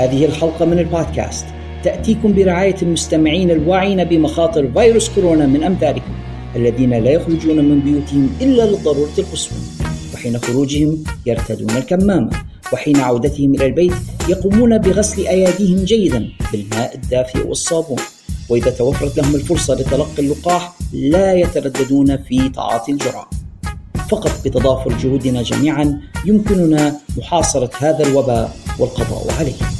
هذه الحلقة من البودكاست. تأتيكم برعاية المستمعين الواعين بمخاطر فيروس كورونا من أمثالكم الذين لا يخرجون من بيوتهم إلا للضرورة القصوى وحين خروجهم يرتدون الكمامة وحين عودتهم إلى البيت يقومون بغسل أيديهم جيدا بالماء الدافئ والصابون. وإذا توفرت لهم الفرصة لتلقي اللقاح لا يترددون في تعاطي الجرعة. فقط بتضافر جهودنا جميعا يمكننا محاصرة هذا الوباء والقضاء عليه.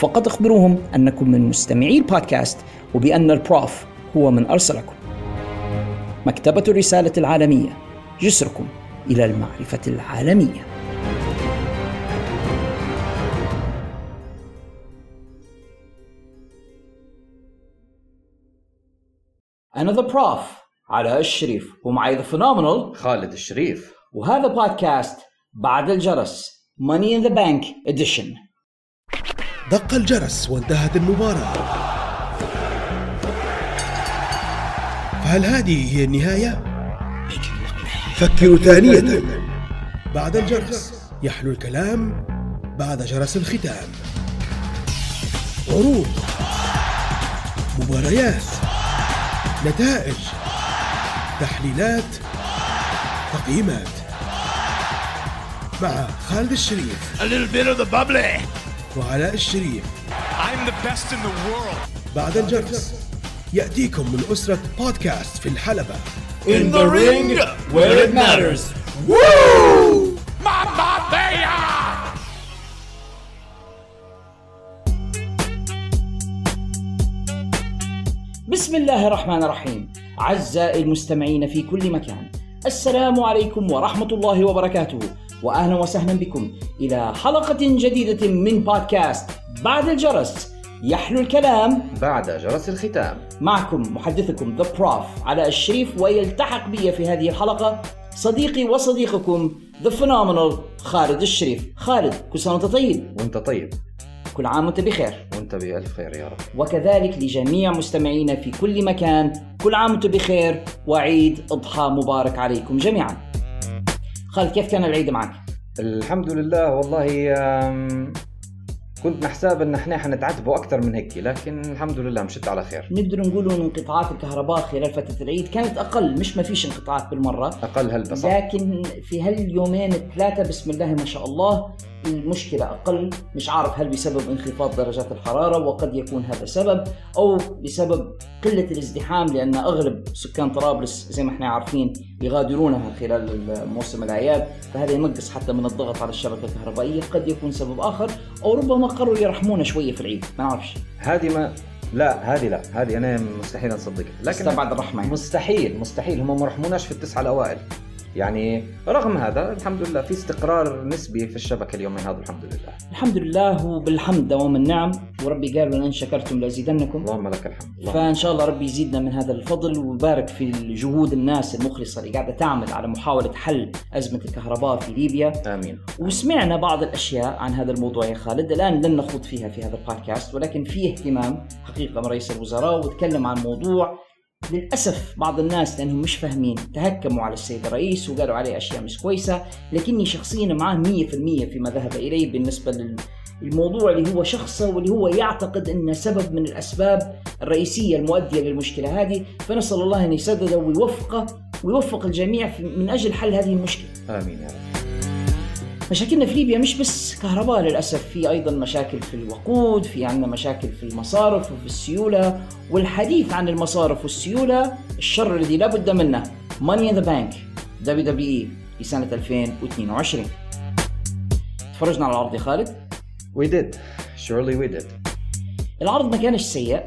فقط اخبروهم أنكم من مستمعي البودكاست وبأن البروف هو من أرسلكم. مكتبة الرسالة العالمية جسركم إلى المعرفة العالمية. أنا The Prof علي الشريف ومعي The Phenomenal خالد الشريف. وهذا بودكاست بعد الجرس Money in the Bank Edition. دق الجرس وانتهت المباراة. فهل هذه هي النهاية؟ فكروا ثانية. بعد الجرس يحلو الكلام بعد جرس الختام. عروض مباريات نتائج تحليلات تقييمات. مع خالد الشريف. A little bit of the bubbly. وعلاء الشريف I'm the best in the world. بعد الجرس يأتيكم من أسرة بودكاست في الحلبة In the ring where it matters. Woo! Mamma Mia! بسم الله الرحمن الرحيم أعزائي المستمعين في كل مكان السلام عليكم ورحمة الله وبركاته وأهلا وسهلا بكم إلى حلقة جديدة من بودكاست بعد الجرس. يحلو الكلام بعد جرس الختام. معكم محدثكم The Prof علي الشريف ويلتحق بي في هذه الحلقة صديقي وصديقكم The Phenomenal خالد الشريف. خالد كل سنة وأنت طيب؟ وأنت طيب. كل عام وأنت بخير. وأنت بألف خير يا رب. وكذلك لجميع مستمعينا في كل مكان كل عام وأنتم بخير وعيد أضحى مبارك عليكم جميعا. خالد كيف كان العيد معك؟ الحمد لله والله كنت محساب إن إحنا حنتعاتبوا أكثر من هيك لكن الحمد لله مشيت على خير. نقدر نقول ان انقطاعات الكهرباء خلال فترة العيد كانت أقل مش ما فيش انقطاعات بالمرة. أقل هلبة صح. لكن في هاليومين الثلاثة بسم الله ما شاء الله المشكلة أقل. مش عارف هل بسبب انخفاض درجات الحرارة وقد يكون هذا سبب أو بسبب قلة الازدحام لأن أغلب سكان طرابلس زي ما إحنا عارفين يغادرونها خلال موسم الأعياد فهذا ينقص حتى من الضغط على الشبكة الكهربائية قد يكون سبب آخر أو ربما قرروا يرحمونا شوية في العيد ما نعرفش. هذه ما لا هذه لا هذه أنا مستحيل اصدقها لكن استبعد الرحمة يعني. مستحيل مستحيل هم ما رحموناش في التسعة الأوائل. يعني رغم هذا الحمد لله في استقرار نسبي في الشبكة اليومين هذا الحمد لله. الحمد لله وبالحمد دوام النعم. وربي قال ولئن شكرتم لأزيدنكم. اللهم لك الحمد. اللهم فإن شاء الله ربي يزيدنا من هذا الفضل ويبارك في جهود الناس المخلصة اللي قاعدة تعمل على محاولة حل أزمة الكهرباء في ليبيا. آمين. وسمعنا بعض الأشياء عن هذا الموضوع يا خالد. الآن لن نخوض فيها في هذا البودكاست ولكن في اهتمام حقيقة من رئيس الوزراء وتكلم عن موضوع للأسف بعض الناس لأنهم مش فاهمين تهكموا على السيد الرئيس وقالوا عليه أشياء مش كويسة لكني شخصيا معاه 100% فيما ذهب إليه بالنسبة لل الموضوع اللي هو شخصه واللي هو يعتقد إنه سبب من الأسباب الرئيسية المؤدية للمشكلة هذه فنسأل الله أن يسدده ويوفقه ويوفق الجميع من أجل حل هذه المشكلة. آمين يا رب مشاكلنا في ليبيا مش بس كهرباء للأسف في أيضا مشاكل في الوقود، في عندنا مشاكل في المصارف وفي السيولة والحديث عن المصارف والسيولة الشر الذي لا بد منه Money In The Bank WWE في سنة 2022. تفرجنا على العرض يا خالد؟ We did surely we did العرض ما كانش سيء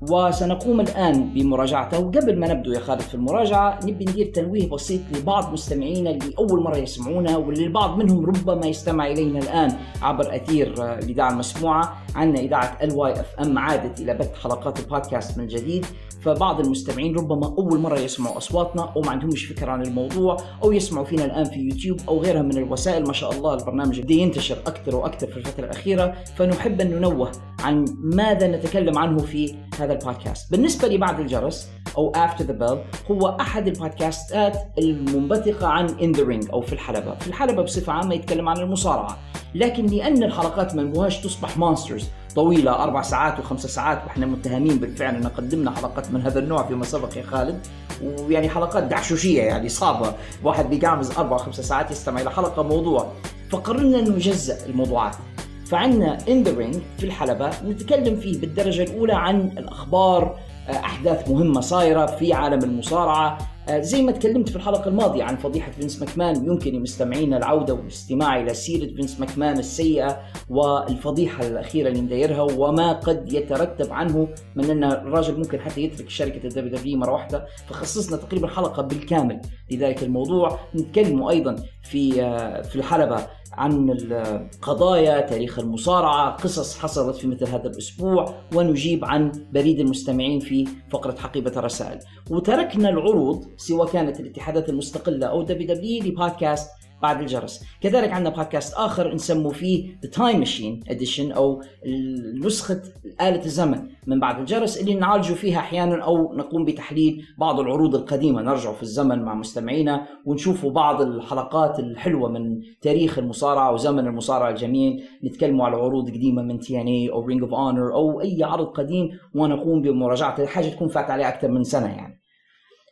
وسنقوم الآن بمراجعته. وقبل ما نبدو يا خالد في المراجعة نبي ندير تنويه بسيط لبعض مستمعينا اللي أول مرة يسمعونا واللي البعض منهم ربما يستمع إلينا الآن عبر أثير آه، الإذاعة المسموعة. عندنا إذاعة ال YFM عادت إلى بث حلقات البودكاست من جديد. فبعض المستمعين ربما أول مرة يسمعوا أصواتنا أو ما عندهمش فكرة عن الموضوع أو يسمعوا فينا الآن في يوتيوب أو غيرها من الوسائل. ما شاء الله البرنامج بده ينتشر أكثر وأكثر في الفترة الأخيرة. فنحب أن ننوه عن ماذا نتكلم عنه في هذا البودكاست. بالنسبة لي بعد الجرس أو After the Bell هو أحد البودكاستات المنبثقة عن In the Ring أو في الحلبة. في الحلبة بصفة عامة يتكلم عن المصارعة. لكن لأن الحلقات ما تصبح monsters طويلة أربع ساعات وخمسة ساعات وإحنا متهمين بالفعل أن قدمنا حلقات من هذا النوع فيما سبق يا خالد. ويعني حلقات دعشوشية يعني صعبة. واحد بيقعمز أربع خمسة ساعات يستمع إلى حلقة موضوع. فقررنا أن نجزأ الموضوعات. فعندنا In The Ring في الحلبة نتكلم فيه بالدرجة الأولى عن الأخبار آه، أحداث مهمة صايرة في عالم المصارعة. آه، زي ما تكلمت في الحلقة الماضية عن فضيحة فينس ماكمان يمكن لمستمعينا العودة والاستماع إلى سيرة فينس ماكمان السيئة والفضيحة الأخيرة اللي مدايرها وما قد يترتب عنه من أن الراجل ممكن حتى يترك شركة ال WWE مرة واحدة. فخصصنا تقريبا حلقة بالكامل لذلك الموضوع. نتكلم أيضا في آه، في الحلبة عن القضايا تاريخ المصارعة قصص حصلت في مثل هذا الأسبوع ونجيب عن بريد المستمعين في فقرة حقيبة الرسائل. وتركنا العروض سواء كانت الاتحادات المستقلة أو WWE لبودكاست بعد الجرس. كذلك عندنا بودكاست آخر نسمو فيه The Time Machine Edition أو نسخة آلة الزمن من بعد الجرس اللي نعالجه فيها أحيانا أو نقوم بتحليل بعض العروض القديمة. نرجع في الزمن مع مستمعينا ونشوفوا بعض الحلقات الحلوة من تاريخ المصارعة وزمن المصارعة الجميل. نتكلموا على عروض قديمة من TNA أو Ring of Honor أو أي عرض قديم ونقوم بمراجعة. حاجة تكون فات عليها أكثر من سنة يعني.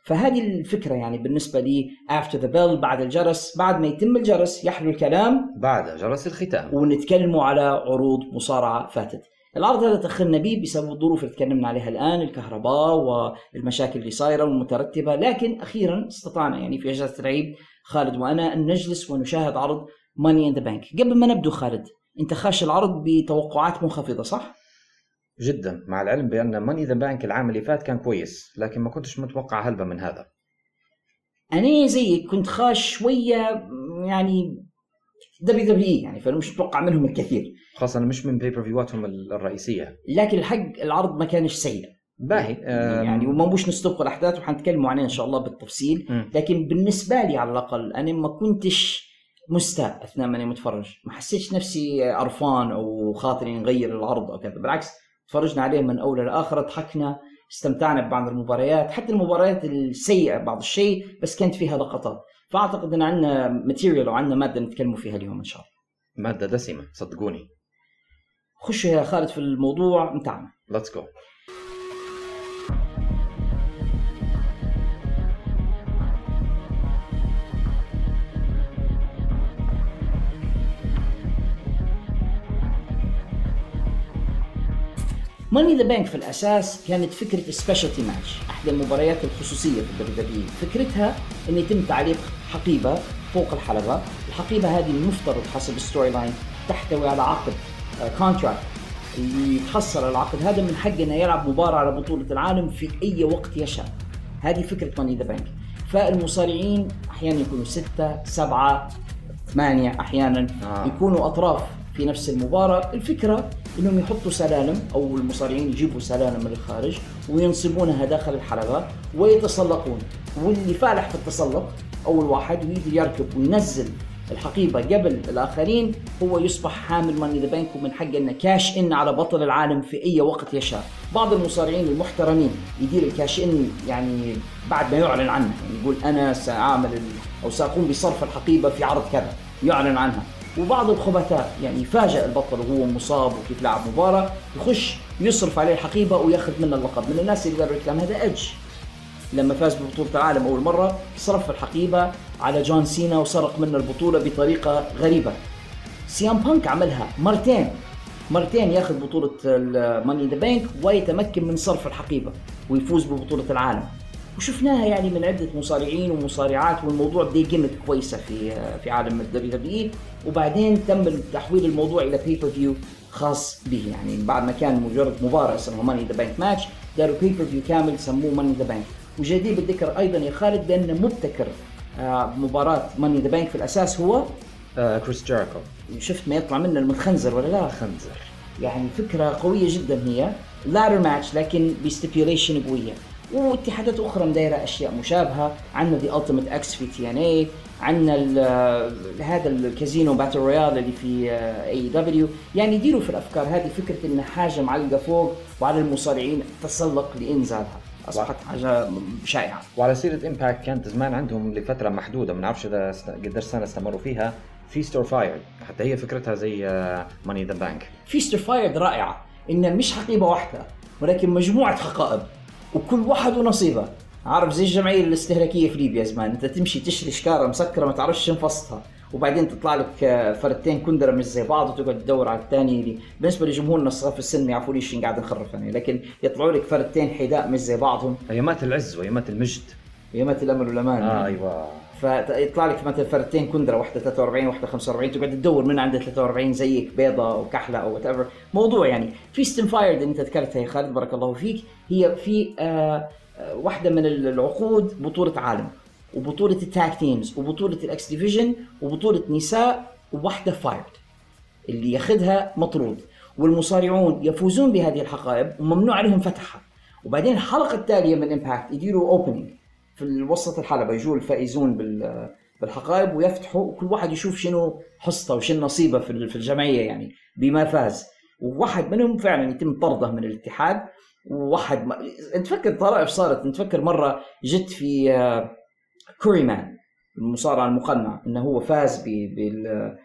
فهذه الفكرة يعني بالنسبة لي after the bell بعد الجرس بعد ما يتم الجرس يحلو الكلام. بعد جرس الختام. ونتكلموا على عروض مصارعة فاتت. العرض هذا تأخرنا به بسبب الظروف اللي تكلمنا عليها الآن الكهرباء والمشاكل اللي صايرة والمترتبة. لكن أخيرا استطعنا يعني في إجازة العيد خالد وأنا أن نجلس ونشاهد عرض ماني ان ذا بانك قبل ما نبدو خالد أنت خاش العرض بتوقعات منخفضة صح؟ جدا مع العلم بأن Money In The Bank العام اللي فات كان كويس لكن ما كنتش متوقع هلبة من هذا. أنا زيك كنت خاش شوية يعني WWE يعني فأنا مش متوقع منهم الكثير. خاصة مش من pay-per-view اتهم الرئيسية. لكن الحق العرض ما كانش سيء. باهي يعني وما مش نستبق الأحداث وحنتكلموا عنها إن شاء الله بالتفصيل. لكن بالنسبة لي على الأقل أنا ما كنتش مستاء أثناء ما أنا متفرج. ما حسيتش نفسي قرفان أو خاطري نغير العرض أو كذا. بالعكس تفرجنا عليه من أول لاخر ضحكنا استمتعنا ببعض المباريات حتى المباريات السيئة بعض الشيء بس كانت فيها لقطات. فأعتقد إن عندنا material وعندنا مادة نتكلموا فيها اليوم إن شاء الله. مادة دسمة صدقوني. خشوا يا خالد في الموضوع بتاعنا let's go Money In The Bank في الأساس كانت فكرة specialty match أحدى المباريات الخصوصية في ال WWE. فكرتها إن يتم تعليق حقيبة فوق الحلبة. الحقيبة هذه المفترض حسب ال storyline تحتوي على عقد contract اللي يتحصل العقد هذا من حقه انه يلعب مباراة على بطولة العالم في أي وقت يشاء. هذه فكرة Money In The Bank فالمصارعين أحيانا يكونوا ستة سبعة ثمانية أحيانا آه. يكونوا أطراف في نفس المباراة. الفكرة إنهم يحطوا سلالم أو المصارعين يجيبوا سلالم من الخارج وينصبونها داخل الحلبة ويتسلقون. واللي فالح في التسلق أول واحد ويقدر يركب وينزل الحقيبة قبل الآخرين هو يصبح حامل Money In The Bank ومن حقه إنه cash in على بطل العالم في أي وقت يشاء. بعض المصارعين المحترمين يدير ال cash in يعني بعد ما يعلن عنه يعني يقول أنا سأعمل أو سأقوم بصرف الحقيبة في عرض كذا يعلن عنها. وبعض الخبثاء يعني يفاجئ البطل وهو مصاب وكيف لعب مباراة يخش يصرف عليه الحقيبة وياخذ منه اللقب. من الناس اللي قالوا الكلام هذا Edge. لما فاز ببطولة العالم أول مرة صرف الحقيبة على جون سينا وسرق منه البطولة بطريقة غريبة. CM Punk عملها مرتين. مرتين ياخذ بطولة Money In The Bank ويتمكن من صرف الحقيبة ويفوز ببطولة العالم. وشفناها يعني من عدة مصارعين ومصارعات والموضوع بدي gimmick كويسة في في عالم ال WWE وبعدين تم تحويل الموضوع إلى pay-per-view خاص به. يعني بعد ما كان مجرد مباراة اسمها Money In The Bank match داروا pay-per-view كامل سموه Money In The Bank وجدير بالذكر أيضا يا خالد بأن مبتكر آه، مباراة Money In The Bank في الأساس هو آه كريس جيريكو شفت ما يطلع منه المتخنزر ولا لا؟ خنزر يعني فكرة قوية جدا هي. ladder match لكن ب stipulation قوية. واتحادات أخرى مدايرة أشياء مشابهة. عندنا The Ultimate X في TNA عندنا هذا ال Casino Battle Royale اللي في AEW يعني يديروا في الأفكار هذه. فكرة إن حاجة معلقة فوق وعلى المصارعين تسلق لإنزالها. أصبحت حاجة شائعة. وعلى سيرة Impact كانت زمان عندهم لفترة محدودة. ما نعرفش إذا قديش سنة استمروا فيها. Feast or Fired حتى هي فكرتها زي Money in the Bank Feast or Fired رائعة. انها مش حقيبة واحدة ولكن مجموعة حقائب. وكل واحد ونصيبه. عارف زي الجمعية الاستهلاكية في ليبيا زمان انت تمشي تشتري شكارة مسكرة ما تعرفش شو انفصتها وبعدين تطلع لك آه، فردتين كندرة مش زي بعض وتقعد تدور على الثاني اللي بالنسبة لجمهورنا الصغار في السن ما يعرفوليش شو قاعد نخرف يعني لكن يطلعوا لك فردتين حذاء مش زي بعضهم. أيامات العز وأيامات المجد. أيامات الأمل والأمان. آه أيوه. فيطلع لك مثلا فردتين كندرة واحدة 43 واحدة 45 تقعد تدور من عند 43 زيك بيضة أو كحلة أو what موضوع يعني في Feast or Fired اللي أنت ذكرتها يا خالد بارك الله فيك. هي في آه آه، واحدة من العقود بطولة عالم وبطولة ال tag teams وبطولة ال X Division وبطولة نساء وواحدة fired اللي ياخذها مطرود. والمصارعون يفوزون بهذه الحقائب وممنوع عليهم فتحها. وبعدين الحلقة التالية من Impact يديروا opening في وسط الحلبة يجوا الفائزون بال بالحقائب ويفتحوا وكل واحد يشوف شنو حصته وشنو نصيبه في الجمعية يعني بما فاز. وواحد منهم فعلا يتم طرده من الاتحاد وواحد ما... انت فكر طرائف صارت؟ انت فكر مرة جت في آه، كوري مان المصارع المقنع إنه هو فاز ب... بال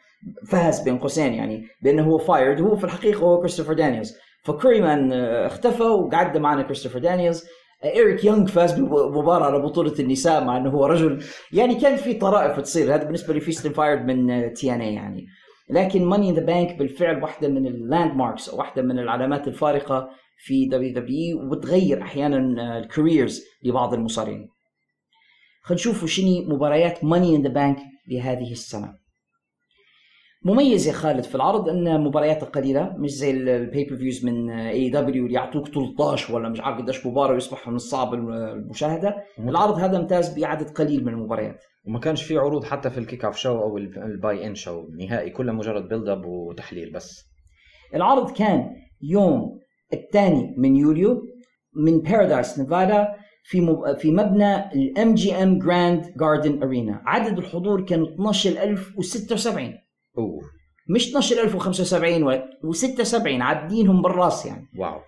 فاز بين قوسين يعني بأنه هو fired هو في الحقيقة هو كريستوفر دانييلز فكوري مان آه، اختفى وقعد معنا كريستوفر دانييلز إيريك يونغ فاز بمباراة على بطولة النساء مع إنه هو رجل يعني كان في طرائف تصير. هذا بالنسبة لي Feast or Fired من TNA يعني. لكن Money in the Bank بالفعل واحدة من ال landmarks أو واحدة من العلامات الفارقة في WWE وبتغير أحيانا ال careers لبعض المصارعين. خلينا نشوف شنو مباريات Money in the Bank لهذه السنة. مميز يا خالد في العرض إن مبارياته قليلة مش زي ال pay-per-views من AE W اللي يعطوك 13 ولا مش عارف قديش مباراة ويصبح من الصعب المشاهدة. العرض هذا امتاز بعدد قليل من المباريات. وما كانش في عروض حتى في ال kick-off show أو ال- ال buy-in show نهائي كلها مجرد build up وتحليل بس. العرض كان يوم الثاني من يوليو من بارادايس نيفادا في مب... في مبنى ال MGM Grand Garden Arena عدد الحضور كان 12076 أوه. مش 12075 ولا و76 عادينهم بالراس يعني. wow.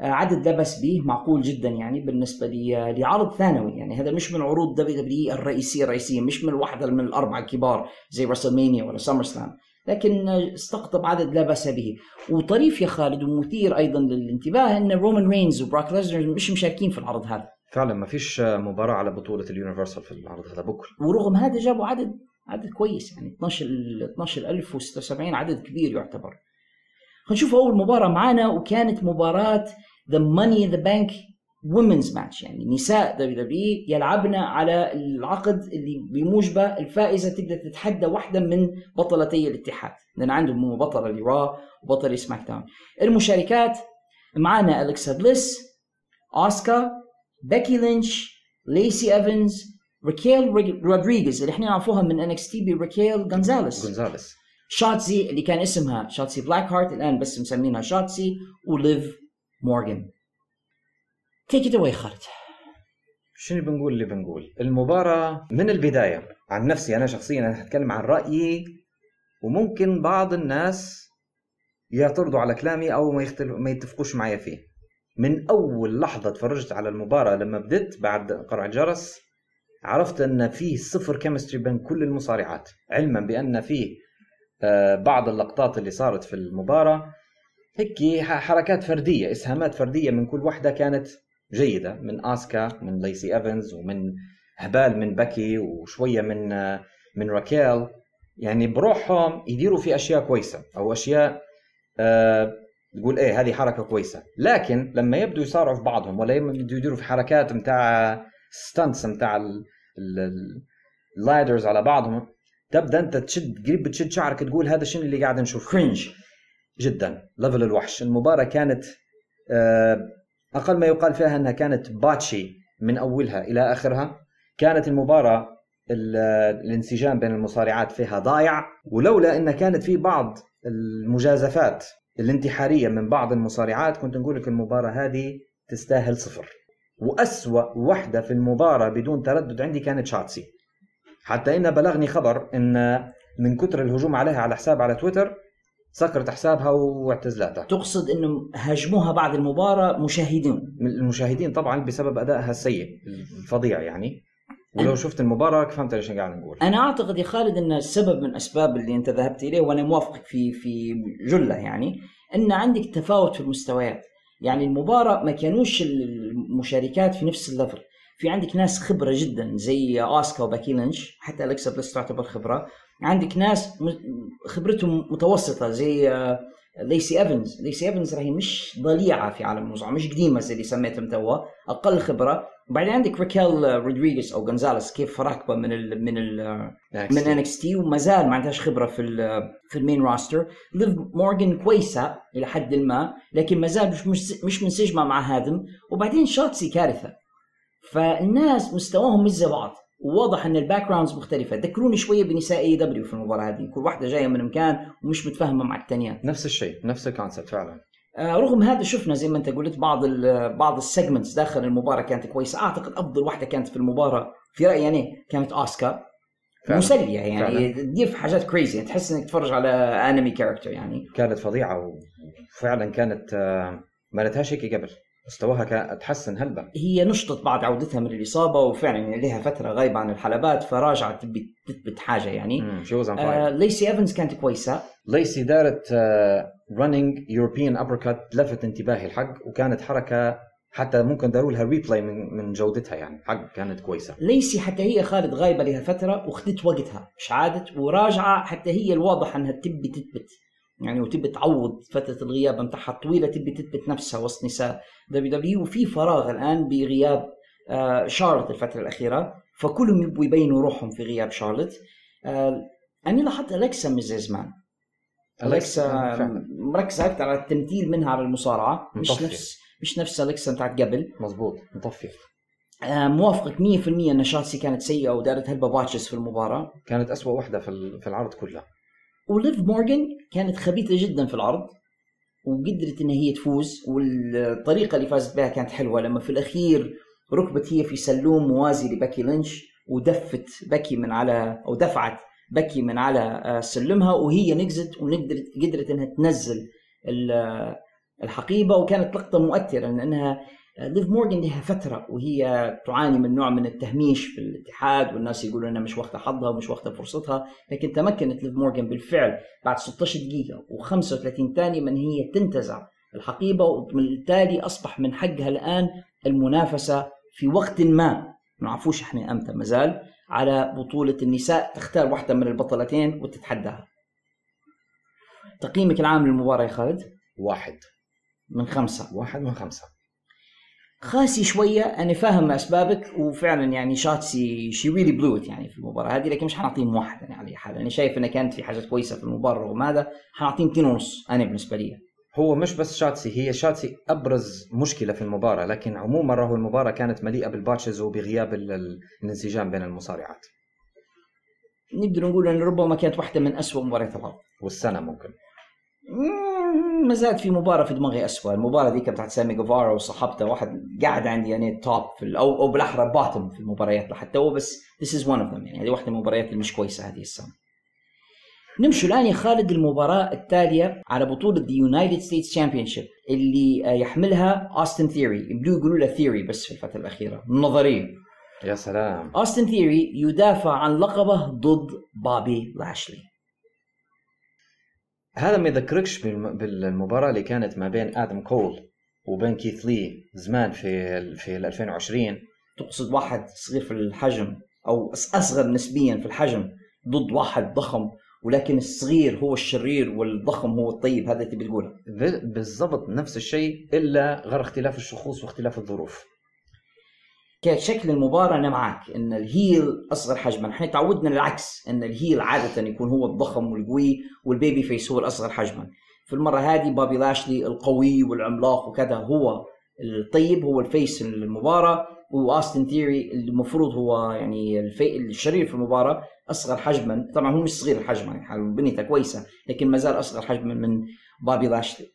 آه، عدد لا بأس به معقول جدا يعني بالنسبة لي لعرض ثانوي يعني. هذا مش من عروض WWE الرئيسية الرئيسية مش من واحدة من الاربعه الكبار زي WrestleMania ولا SummerSlam لكن آه، استقطب عدد لا بأس به. وطريف يا خالد ومثير أيضا للانتباه إن رومان رينز وبراك ليزنر مش مشاركين في العرض هذا. فعلا ما فيش مباراة على بطولة ال Universal في العرض هذا. بكرة. ورغم هذا جابوا عدد عدد كويس يعني 12 12076 عدد كبير يعتبر. خلينا نشوف أول مباراة معانا وكانت مباراة the Money in the Bank women's match يعني نساء WWE يلعبن على العقد اللي بموجبة الفائزة تقدر تتحدى واحدة من بطلتي الاتحاد. لأن عندهم بطلة ال Raw وبطلة SmackDown المشاركات معانا الكسا بليس اوسكا بيكي لينش ليسي إيفنز ريكيل رودريغيز اللي إحنا نعرفوها من NXT بريكيل جونزاليس جونزاليس شاتسي اللي كان اسمها شاتسي بلاك هارت الآن بس مسمينها شاتسي وليف مورغان take it away خالد. شنو بنقول اللي بنقول؟ المباراة من البداية. عن نفسي أنا شخصيا أنا هتكلم عن رأيي وممكن بعض الناس يعترضوا على كلامي أو ما, يختلف ما يتفقوش معي فيه. من أول لحظة تفرجت على المباراة لما بدت بعد قرع الجرس عرفت أن فيه صفر chemistry بين كل المصارعات علما بأن فيه آه، بعض اللقطات اللي صارت في المباراة هيك حركات فردية إسهامات فردية من كل واحدة كانت جيدة من آسكا من ليسي إيفنز ومن هبال من بكي وشوية من آه، من راكيل. يعني بروحهم يديروا في أشياء كويسة أو أشياء أه تقول إيه هذه حركة كويسة. لكن لما يبدوا يصارعوا في بعضهم ولا يبدوا يديروا في حركات متاع stunts متاع ال ladders على بعضهم تبدأ أنت تشد قريب بتشد شعرك تقول هذا شنو اللي قاعد نشوفه cringe جدا. level الوحش. المباراة كانت آه، أقل ما يقال فيها أنها كانت botchy من أولها إلى آخرها. كانت المباراة الانسجام بين المصارعات فيها ضايع. ولولا أن كانت في بعض المجازفات الانتحارية من بعض المصارعات كنت نقول لك المباراة هذه تستاهل صفر. وأسوأ وحدة في المباراة بدون تردد عندي كانت شاتسي. حتى إن بلغني خبر إن من كثر الهجوم عليها على حساب على تويتر سكرت حسابها واعتزلتها تقصد إنه هاجموها بعد المباراة مشاهدين. المشاهدين طبعا بسبب أدائها السيء. الفظيع يعني. ولو شفت المباراة فهمت ليش قاعد نقول. أنا أعتقد يا خالد إن السبب من أسباب اللي أنت ذهبت إليه وأنا موافقك في في جله يعني إن عندك تفاوت في المستويات. يعني المباراة ما كانوش المشاركات في نفس ال level. في عندك ناس خبرة جدا زي آسكا وباكي لينش حتى الكسا بليس تعتبر خبرة. عندك ناس خبرتهم متوسطة زي آه، ليسي إيفنز. ليسي إيفنز راهي مش ضليعة في عالم المصارعه مش قديمة زي اللي سميتهم توا. أقل خبرة وبعدين عندك ريكيل رودريغيز أو غونزاليس كيف راكبة من ال من ال من NXT وما زال ما عندهاش خبرة في في ال main roster. ليف مورجان كويسة إلى حد ما لكن ما زال مش مش منسجمه مع هادم. وبعدين شوتسي كارثة. فالناس مستواهم مش زي بعض. وواضح إن ال backgrounds مختلفة. ذكروني شوية بنساء AEW في المباراة هذه. كل واحدة جاية من مكان ومش متفاهمة مع الثانية نفس الشيء نفس ال concept فعلا. رغم هذا شفنا زي ما انت قلت بعض بعض ال segments داخل المباراة كانت كويسة. أعتقد أفضل واحدة كانت في المباراة في رأيي يعني كانت اسوكا فعلا. مسلية يعني تدير في حاجات crazy يعني تحس إنك تتفرج على anime character يعني. كانت فظيعة وفعلا كانت آه، ما لتهاش هيك قبل. مستواها تحسن هلبا. هي نشطت بعد عودتها من الإصابة وفعلا يعني لها فترة غايبة عن الحلبات فراجعت تبي تثبت حاجة يعني. شي آه ليسي إيفنز كانت كويسة. ليسي دارت running European uppercut لفت انتباهي الحق وكانت حركة حتى ممكن داروا لها replay من من جودتها يعني. حق كانت كويسة. ليسي حتى هي خالد غايبة لها فترة واخذت وقتها مش عادت وراجعة حتى هي الواضح إنها تبي تثبت. يعني وتبي تعوض فترة الغياب نتاعها الطويلة تبي تثبت نفسها وسط نساء دبليو دبليو وفي فراغ الآن بغياب آه، شارلوت الفترة الأخيرة. فكلهم يبوا يبينوا روحهم في غياب شارلوت. آه، أنا لاحظت الكسا زي زمان الكسا مركزه أكثر على التمثيل منها على المصارعة. مش مطفي. نفس مش نفس الكسا بتاعت قبل. مزبوط مطفي آه، موافقك 100% إن شاتسي كانت سيئة ودارت هلبا botches في المباراة. كانت أسوأ واحدة في في العرض كله وليف مورجان كانت خبيثة جدا في العرض وقدرت إن هي تفوز والطريقة اللي فازت بها كانت حلوة. لما في الأخير ركبت هي في سلوم موازي لباكي لينش ودفت بكي من على أو دفعت بكي من على آه، سلمها وهي نقزت وقدرت قدرت إنها تنزل الحقيبة وكانت لقطة مؤثرة لأنها ليف مورجان لها فترة وهي تعاني من نوع من التهميش في الاتحاد والناس يقولوا إنها مش واخدة حظها ومش واخدة فرصتها لكن تمكنت ليف مورجان بالفعل بعد 16 دقيقة و35 ثانية من هي تنتزع الحقيبة وبالتالي أصبح من حقها الآن المنافسة في وقت ما. ما نعرفوش إحنا إمتى مازال على بطولة النساء تختار واحدة من البطلتين وتتحداها. تقييمك العام للمباراة يا خالد؟ واحد. من خمسة. واحد من خمسة. خاسي شوية أنا فاهم أسبابك وفعلا يعني شاتسي شي ريلي بلو يعني في المباراة هذه لكن مش حنعطيه واحد يعني على حال أنا شايف انها كانت في حاجات كويسة في المباراة رغم هذا حنعطيه 2 ونص أنا بالنسبة لي. هو مش بس شاتسي هي شاتسي أبرز مشكلة في المباراة لكن عموما راهو المباراة كانت مليئة بال botches وبغياب الانسجام بين المصارعات. نقدر نقول إن ربما كانت واحدة من أسوأ مباريات العرض والسنة ممكن. مم، ما زالت في مباراة في دماغي أسوأ. المباراة ذيك بتاعت سامي جوفارا وصاحبته واحد قاعد عندي يعني top في أو أو بالأحرى bottom في المباريات لحتى هو بس this is one of them يعني هذه واحدة من المباريات اللي مش كويسة هذه السنة. نمشي الآن يا خالد المباراة التالية على بطولة The United States Championship اللي آه، يحملها أوستن ثيوري يبدو يقولوا له ثيوري بس في الفترة الأخيرة. نظرية يا سلام. أوستن ثيوري يدافع عن لقبه ضد بابي لاشلي هذا ما يذكركش بالم- بالمباراة اللي كانت ما بين آدم كول وبين كيث لي زمان في في ال 2020 تقصد واحد صغير في الحجم أو أصغر نسبيا في الحجم ضد واحد ضخم ولكن الصغير هو الشرير والضخم هو الطيب هذا تبي تقوله. بالضبط نفس الشيء إلا غير اختلاف الشخوص واختلاف الظروف. كان شكل المباراة أنا معك إن ال heel أصغر حجما. إحنا تعودنا العكس إن ال heel عادة يكون هو الضخم والقوي وال babyface هو الأصغر حجما. في المرة هذه بابي لاشلي القوي والعملاق وكذا هو الطيب هو ال face المباراة وأوستن ثيوري المفروض هو يعني الفي... الشرير في المباراة. أصغر حجما طبعا هو مش صغير الحجم يعني بنيته كويسة لكن ما زال أصغر حجما من بابي لاشلي.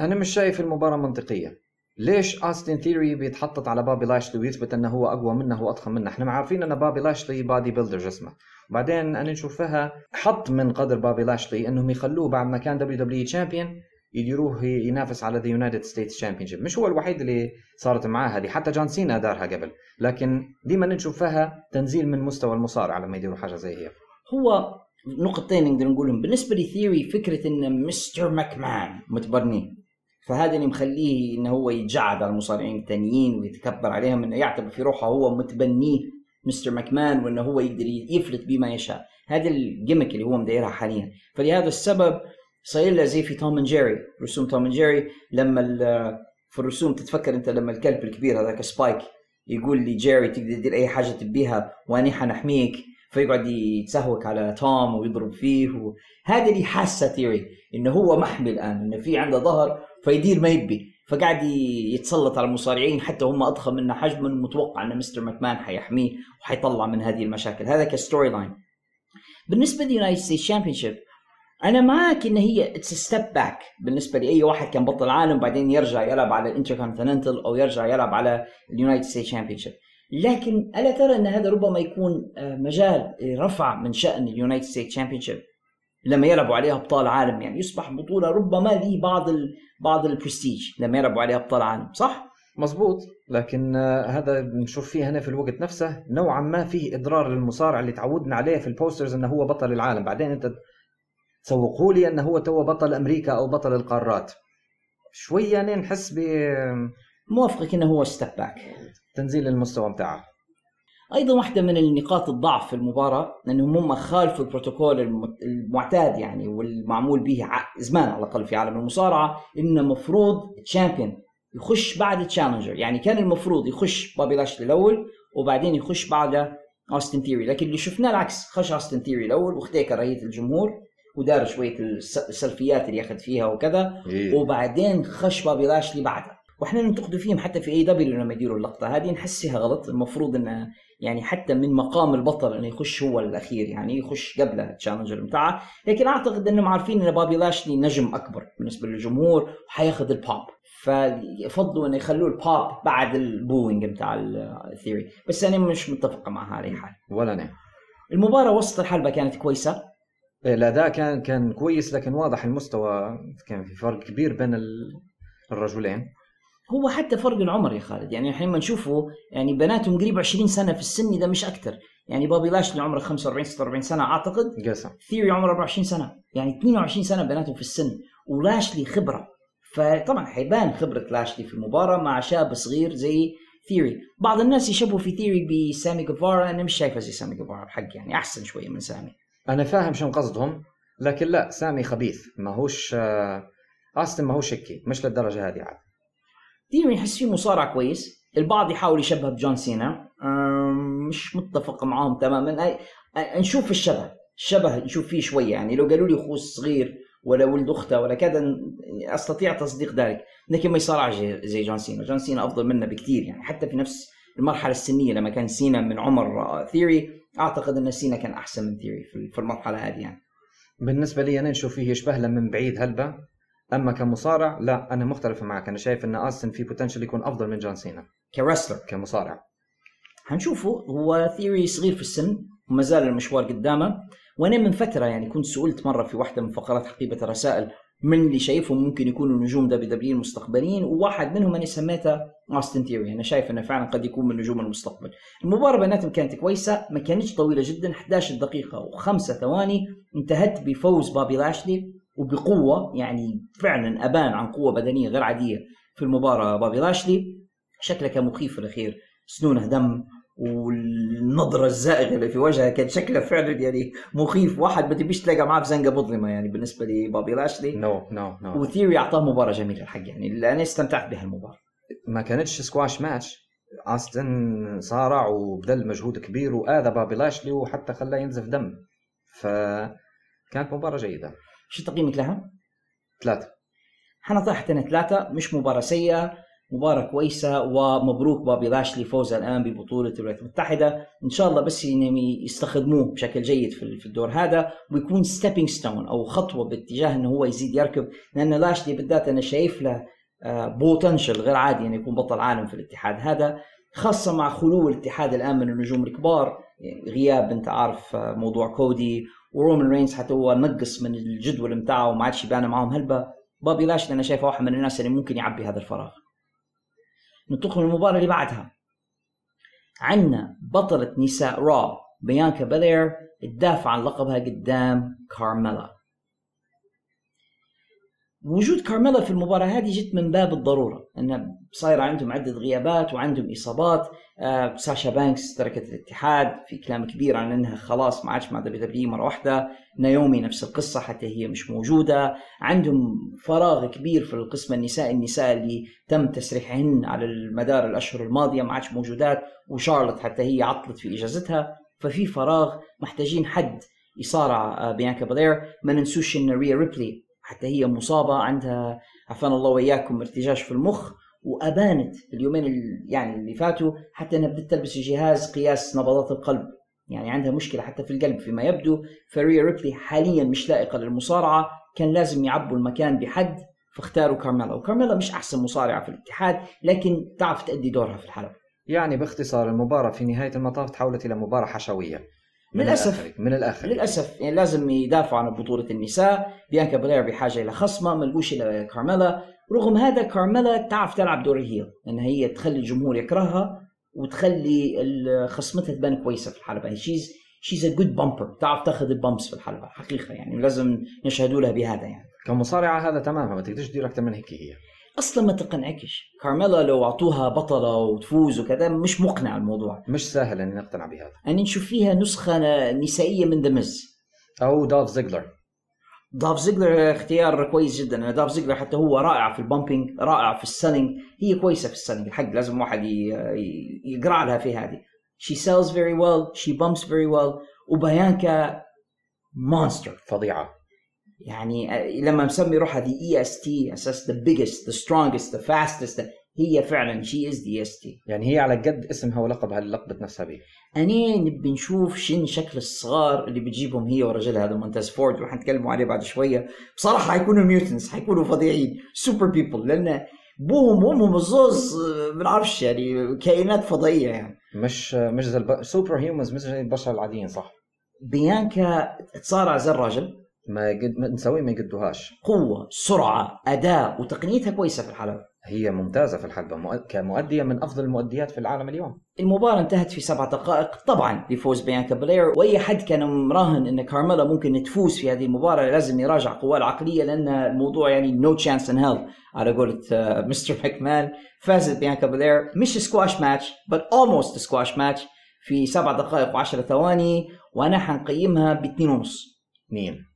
أنا مش شايف المباراة منطقية. ليش اوستن ثيوري بيتحطط على بابي لاشلي ويثبت إنه هو أقوى منه وأضخم منه؟ إحنا عارفين إن بابي لاشلي bodybuilder جسمه. وبعدين أنا نشوفها حط من قدر بابي لاشلي إنهم يخلوه بعد ما كان دبليو دبليو champion يديروه ينافس على the United States Championship مش هو الوحيد اللي صارت معاه هذه. حتى جون سينا دارها قبل. لكن ديما نشوفها تنزيل من مستوى المصارعه لما يديروا حاجة زي هي. هو نقطتين نقدر نقولهم. بالنسبة لثيوري فكرة إن Mr. ماكمان متبنيه فهذا اللي مخليه انه هو يتجعد على المصارعين الثانيين ويتكبر عليهم إنه يعتبر في روحه هو متبنيه Mr. ماكمان وإنه هو يقدر يفلت بما يشاء. هذا ال gimmick اللي هو مدايرها حاليا. فلهذا السبب صاير له زي في توم جيري رسوم توم جيري لما في الرسوم تتفكر أنت لما الكلب الكبير هذاك سبايك يقول لي جيري تقدر تدير أي حاجة تبيها واني حنحميك فيقعد يتسهوك على توم ويضرب فيه و... هذا اللي حاسة ثيوري إنه هو محمي الآن إنه في عنده ظهر فيدير ما يبي فقاعد يتسلط على المصارعين حتى هم أضخم منه حجما متوقع إن Mr. ماكمان حيحميه وحيطلع من هذه المشاكل. هذا ك storyline بالنسبة لل United States Championship أنا معك ان هي it's step back بالنسبة لأي واحد كان بطل عالم بعدين يرجع يلعب على الانتركونتيننتال أو يرجع يلعب على ال United States Championship. لكن ألا ترى إن هذا ربما يكون آه، مجال رفع من شأن ال United States Championship لما يلعبوا عليها أبطال عالم يعني. يصبح بطولة ربما لي بعض ال... بعض البرستيج لما يلعبوا عليها أبطال عالم صح؟ مزبوط لكن آه، هذا نشوف فيه هنا في الوقت نفسه نوعا ما فيه إضرار للمصارع اللي تعودنا عليه في ال posters إنه هو بطل العالم. بعدين أنت تسوقوا لي انه هو تو بطل أمريكا أو بطل القارات. شوية يعني نحس موافقك إنه هو step back بتنزيل المستوى بتاعه أيضا واحدة من النقاط الضعف في المباراة انهم هم خالفوا البروتوكول الم- المعتاد يعني والمعمول به زمان على الأقل في عالم المصارعة إنه المفروض champion يخش بعد challenger يعني كان المفروض يخش بابي لاشلي الأول وبعدين يخش بعده اوستن ثيري لكن اللي شفناه العكس خش اوستن ثيري الأول واختي كراهيه الجمهور. ودار شوية الس- السلفيات اللي أخذ فيها وكذا وبعدين خش بابي لاشلي بعدها. وإحنا ننتقد فيهم حتى في اي دبليو لما يديروا اللقطة. هذه نحسها غلط. المفروض إنه يعني حتى من مقام البطل إنه يخش هو الأخير يعني يخش قبل ال challenger بتاعه. لكن أعتقد انهم عارفين إن بابي لاشلي نجم أكبر بالنسبة للجمهور وحياخذ البوب فيفضلوا إنه يخلوه البوب بعد ال booing بتاع الثيري بس أنا مش متفق مع هذه الحال ولا نعم المباراة وسط الحلبة كانت كويسة. الاداء كان كان كويس لكن واضح المستوى كان في فرق كبير بين ال- الرجلين. هو حتى فرق العمر يا خالد. يعني الحين ما نشوفه يعني بناتهم قريب 20 سنة في السن ده مش أكثر. يعني بابي لاشلي عمره 45 46 سنة أعتقد. قسم. ثيري عمره 24 سنة. يعني 22 سنة بناتهم في السن. ولاشلي خبرة. فطبعا حيبان خبرة لاشلي في المباراة مع شاب صغير زي ثيري. بعض الناس يشبهوا في ثيري بسامي جيفارا أنا مش شايفه زي سامي جيفارا بحق يعني أحسن شوية من سامي. أنا فاهم شنو قصدهم لكن لا سامي خبيث ما هوش آه، آستن ما هوش هيك مش للدرجة هذه عاد. ثيري يحس فيه مصارع كويس البعض يحاول يشبه بجون سينا مش متفق معاهم تماما. نشوف الشبه الشبه نشوف فيه شوية يعني. لو قالوا لي أخوه الصغير ولا ولد أخته ولا كذا أستطيع تصديق ذلك لكن ما يصارعش زي- جون سينا. جون سينا أفضل منه بكثير يعني. حتى في نفس المرحلة السنية لما كان سينا من عمر آه، ثيري أعتقد إن سينا كان أحسن من ثيري في المرحلة هذه يعني. بالنسبة لي أنا نشوف فيه يشبه له من بعيد هلبة أما كمصارع لا أنا مختلف معك. أنا شايف إن آستن في potential يكون أفضل من جون سينا. ك wrestler. كمصارع. حنشوفه هو ثيري صغير في السن وما زال المشوار قدامه. وأنا من فترة يعني كنت سئلت مرة في واحدة من فقرات حقيبة الرسائل من اللي شايفهم ممكن يكونوا نجوم دبليو دبليو المستقبليين وواحد منهم أنا سميته اوستن ثيري أنا شايف إنه فعلا قد يكون من نجوم المستقبل. المباراة بيناتهم كانت كويسة ما كانتش طويلة جدا 11 دقيقة وخمسة ثواني. انتهت بفوز بابي لاشلي وبقوة يعني فعلا أبان عن قوة بدنية غير عادية في المباراة بابي لاشلي. شكله كان مخيف في الأخير. سنونه دم. والنظرة الزائغة اللي في وجهه كان شكله فعلا يعني مخيف. واحد ما تبيش تلاقى معاه في زنقة مظلمة يعني بالنسبة لبابي لاشلي. no no no وثيري أعطاه مباراة جميلة الحق يعني أنا استمتعت بهالمباراه ما كانتش squash match استن صارع وبذل مجهود كبير وآذى بابي لاشلي وحتى خلاه ينزف دم. فكانت مباراة جيدة. شو تقييمك لها؟ ثلاثة. حنعطيها حتى ثلاثة مش مباراة سيئة. مباراة كويسة ومبروك بابي لاشلي فوزه الآن ببطولة الولايات المتحدة. إن شاء الله بس يستخدموه بشكل جيد في الدور هذا ويكون stepping stone أو خطوة باتجاه إنه هو يزيد يركب لأن لاشلي بالذات أنا شايف له potential غير عادي إنه يكون بطل عالم في الاتحاد هذا خاصة مع خلو الاتحاد الآن من النجوم الكبار. يعني غياب أنت عارف آه، موضوع كودي ورومان رينز حتى هو نقص من الجدول بتاعه وما عادش يبان معاهم هلبة. بابي لاشلي أنا شايفه واحد من الناس اللي ممكن يعبي هذا الفراغ. ننتقل للمباراة اللي بعدها. عندنا بطلة نساء Raw بيانكا بيلير تدافع عن لقبها قدام كارميلا. وجود كارميلا في المباراة هذه جت من باب الضرورة أن صاير عندهم عدة غيابات وعندهم إصابات. آه ساشا بانكس تركت الاتحاد في كلام كبير عن أنها خلاص ما عادش مع دبليو دبليو مرة واحدة. نايومي نفس القصة حتى هي مش موجودة. عندهم فراغ كبير في القسم النساء النساء اللي تم تسريحهن على المدار الأشهر الماضية ما عادش موجودات. وشارلوت حتى هي عطلت في إجازتها. ففي فراغ محتاجين حد. يصارع آه، بيانكا بلير ما ننسوش إن ريا ريبلي حتى هي مصابة عندها عافانا الله وإياكم ارتجاج في المخ. وأبانت اليومين يعني اللي فاتوا حتى أنها بدأت تلبس جهاز قياس نبضات القلب. يعني عندها مشكلة حتى في القلب فيما يبدو. فريا ريبلي حاليا مش لائقة للمصارعة. كان لازم يعبوا المكان بحد فاختاروا كارميلا. وكارميلا مش أحسن مصارعة في الاتحاد لكن تعرف تأدي دورها في الحلبة يعني باختصار المباراة في نهاية المطاف تحولت إلى مباراة حشوية. من للأسف. الآخر من الآخر. للأسف. يعني لازم يدافعوا عن بطولة النساء. بيانكا بلير بحاجة إلى خصمة. ما لقوش إلا كارميلا. رغم هذا كارميلا تعرف تلعب دور ال heel. إن هي تخلي الجمهور يكرهها وتخلي خصمتها تبان كويسة في الحلبة. she's she's a good bumper تعرف تاخذ ال bumps في الحلبة. حقيقة يعني. لازم نشهدوا لها بهذا يعني. كمصارعة هذا تماما. ما تقدرش تدير أكثر من هيك هي. أصلا ما تقنعكش. كارميلا لو أعطوها بطلة وتفوز وكذا مش مقنع الموضوع. مش سهل إني نقتنع بهذا. يعني نشوف فيها نسخة نسائية من دمز أو دولف زيجلر. دولف زيجلر اختيار كويس جدا. دولف زيجلر حتى هو رائع في ال bumping رائع في ال selling. هي كويسة في ال selling. الحق لازم واحد يقر لها في هذه. She sells very well. She bumps very well. وبيانكا monster فظيعة. يعني لما مسمي روحها the EST أساس the biggest the strongest the fastest هي فعلا she is the EST يعني هي على قد اسمها ولقبها اللي لقبت نفسها به أنا نبي نشوف شن شكل الصغار اللي بتجيبهم هي ورجلها هذا مونتاز فورد وحنتكلموا عليه بعد شوية. بصراحة حيكونوا mutants حيكونوا فظيعين super people لأن بوهم وامهم الزوز آه، بنعرفش يعني كائنات فضائية يعني. مش مش زي الب... super humans مش زي البشر العاديين صح؟ بيانكا تصارع زي الراجل ما يقد... ما نسويه ما يقدوهاش قوة سرعة أداء وتقنيتها كويسة في الحلبة. هي ممتازة في الحلبة مؤ... كمؤدية من أفضل المؤديات في العالم اليوم. المباراة انتهت في سبع دقائق طبعا بفوز بيانكا بلير. وأي حد كان مراهن إن كارميلا ممكن تفوز في هذه المباراة لازم يراجع قواه العقلية لأن الموضوع يعني no chance in hell على قولة آه، Mr. McMahon. فازت بيانكا بلير مش squash match but almost squash match في سبع دقائق وعشرة ثواني. وأنا حنقيمها باثنين ونص. اثنين.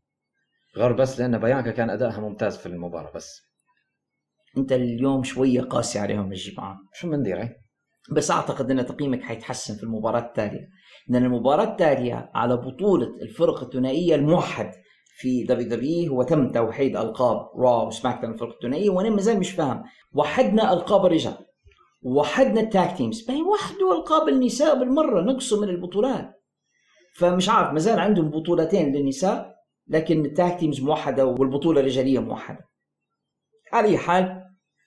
غير بس لأن بيانكا كان أدائها ممتاز في المباراة بس. أنت اليوم شوية قاسي عليهم الجماعة. شو بندير؟ بس أعتقد إن تقييمك حيتحسن في المباراة التالية. لأن المباراة التالية على بطولة الفرق الثنائية الموحد في WWE تم توحيد ألقاب Raw و SmackDown الفرق الثنائية وأنا مازال مش فاهم. وحدنا ألقاب الرجال وحدنا ال tag teams باين وحدوا ألقاب النساء بالمرة نقصوا من البطولات. فمش عارف ما زال عندهم بطولتين للنساء لكن ال tag teams موحدة والبطولة الرجاليه موحدة. على أي حال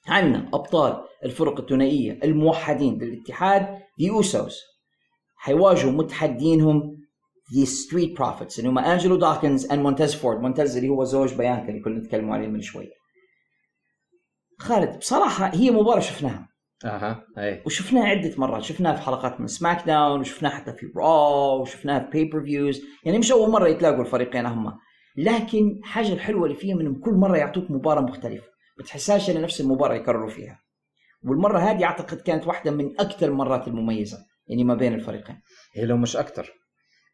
عندنا أبطال الفرق الثنائية الموحدين للاتحاد The Usos حيواجهوا متحدينهم The Street Profits اللي هم انجلو داكنز and مونتيز فورد مونتيز اللي هو زوج بيانكا اللي كنا نتكلم عليه من شوي. خالد بصراحة هي مباراة شفناها. أها أي. وشفناها عدة مرات. شفناها في حلقات من SmackDown وشفناها حتى في Raw وشفناها في pay-per-views يعني مش أول مرة يتلاقوا الفريقين هم. لكن حاجة الحلوة اللي فيهم إنهم كل مرة يعطوك مباراة مختلفة. بتحسهاش إن نفس المباراة يكرروا فيها. والمرة هذه أعتقد كانت واحدة من أكثر المرات المميزة يعني ما بين الفريقين. هي لو مش أكثر.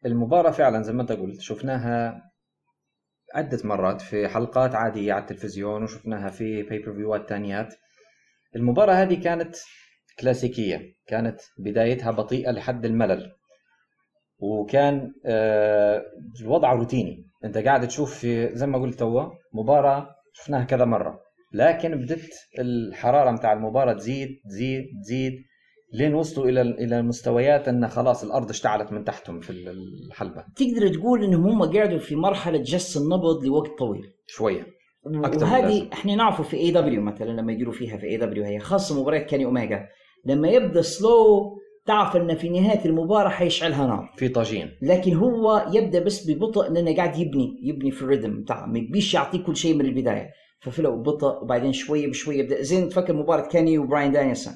المباراة فعلا زي ما أنت قلت شفناها عدة مرات في حلقات عادية على التلفزيون وشفناها في بيبر فيوات تانيات. المباراة هذه كانت كلاسيكية كانت بدايتها بطيئة لحد الملل. وكان آه، الوضع روتيني. انت قاعد تشوف في زي ما قلت توا مباراة شفناها كذا مرة. لكن بدت الحرارة متاع المباراة تزيد تزيد تزيد لين وصلوا إلى إلى مستويات إن خلاص الأرض اشتعلت من تحتهم في الحلبة. تقدر تقول إنهم هم قعدوا في مرحلة جس النبض لوقت طويل. شوية. أكتر من وهذه. إحنا نعرفه في AEW مثلا لما يديروا فيها في AEW هي خاصه مباريات Kenny Omega لما يبدأ slow تعرف إن في نهاية المباراة حيشعلها نار في طاجين. لكن هو يبدأ بس ببطء لأنه قاعد يبني يبني في الريتم بتاعه. ما يبيش يعطيك كل شيء من البداية. ف slow ببطء وبعدين شوية بشوية يبدأ. زي ما تفكر مباراة Kenny و Bryan Danielson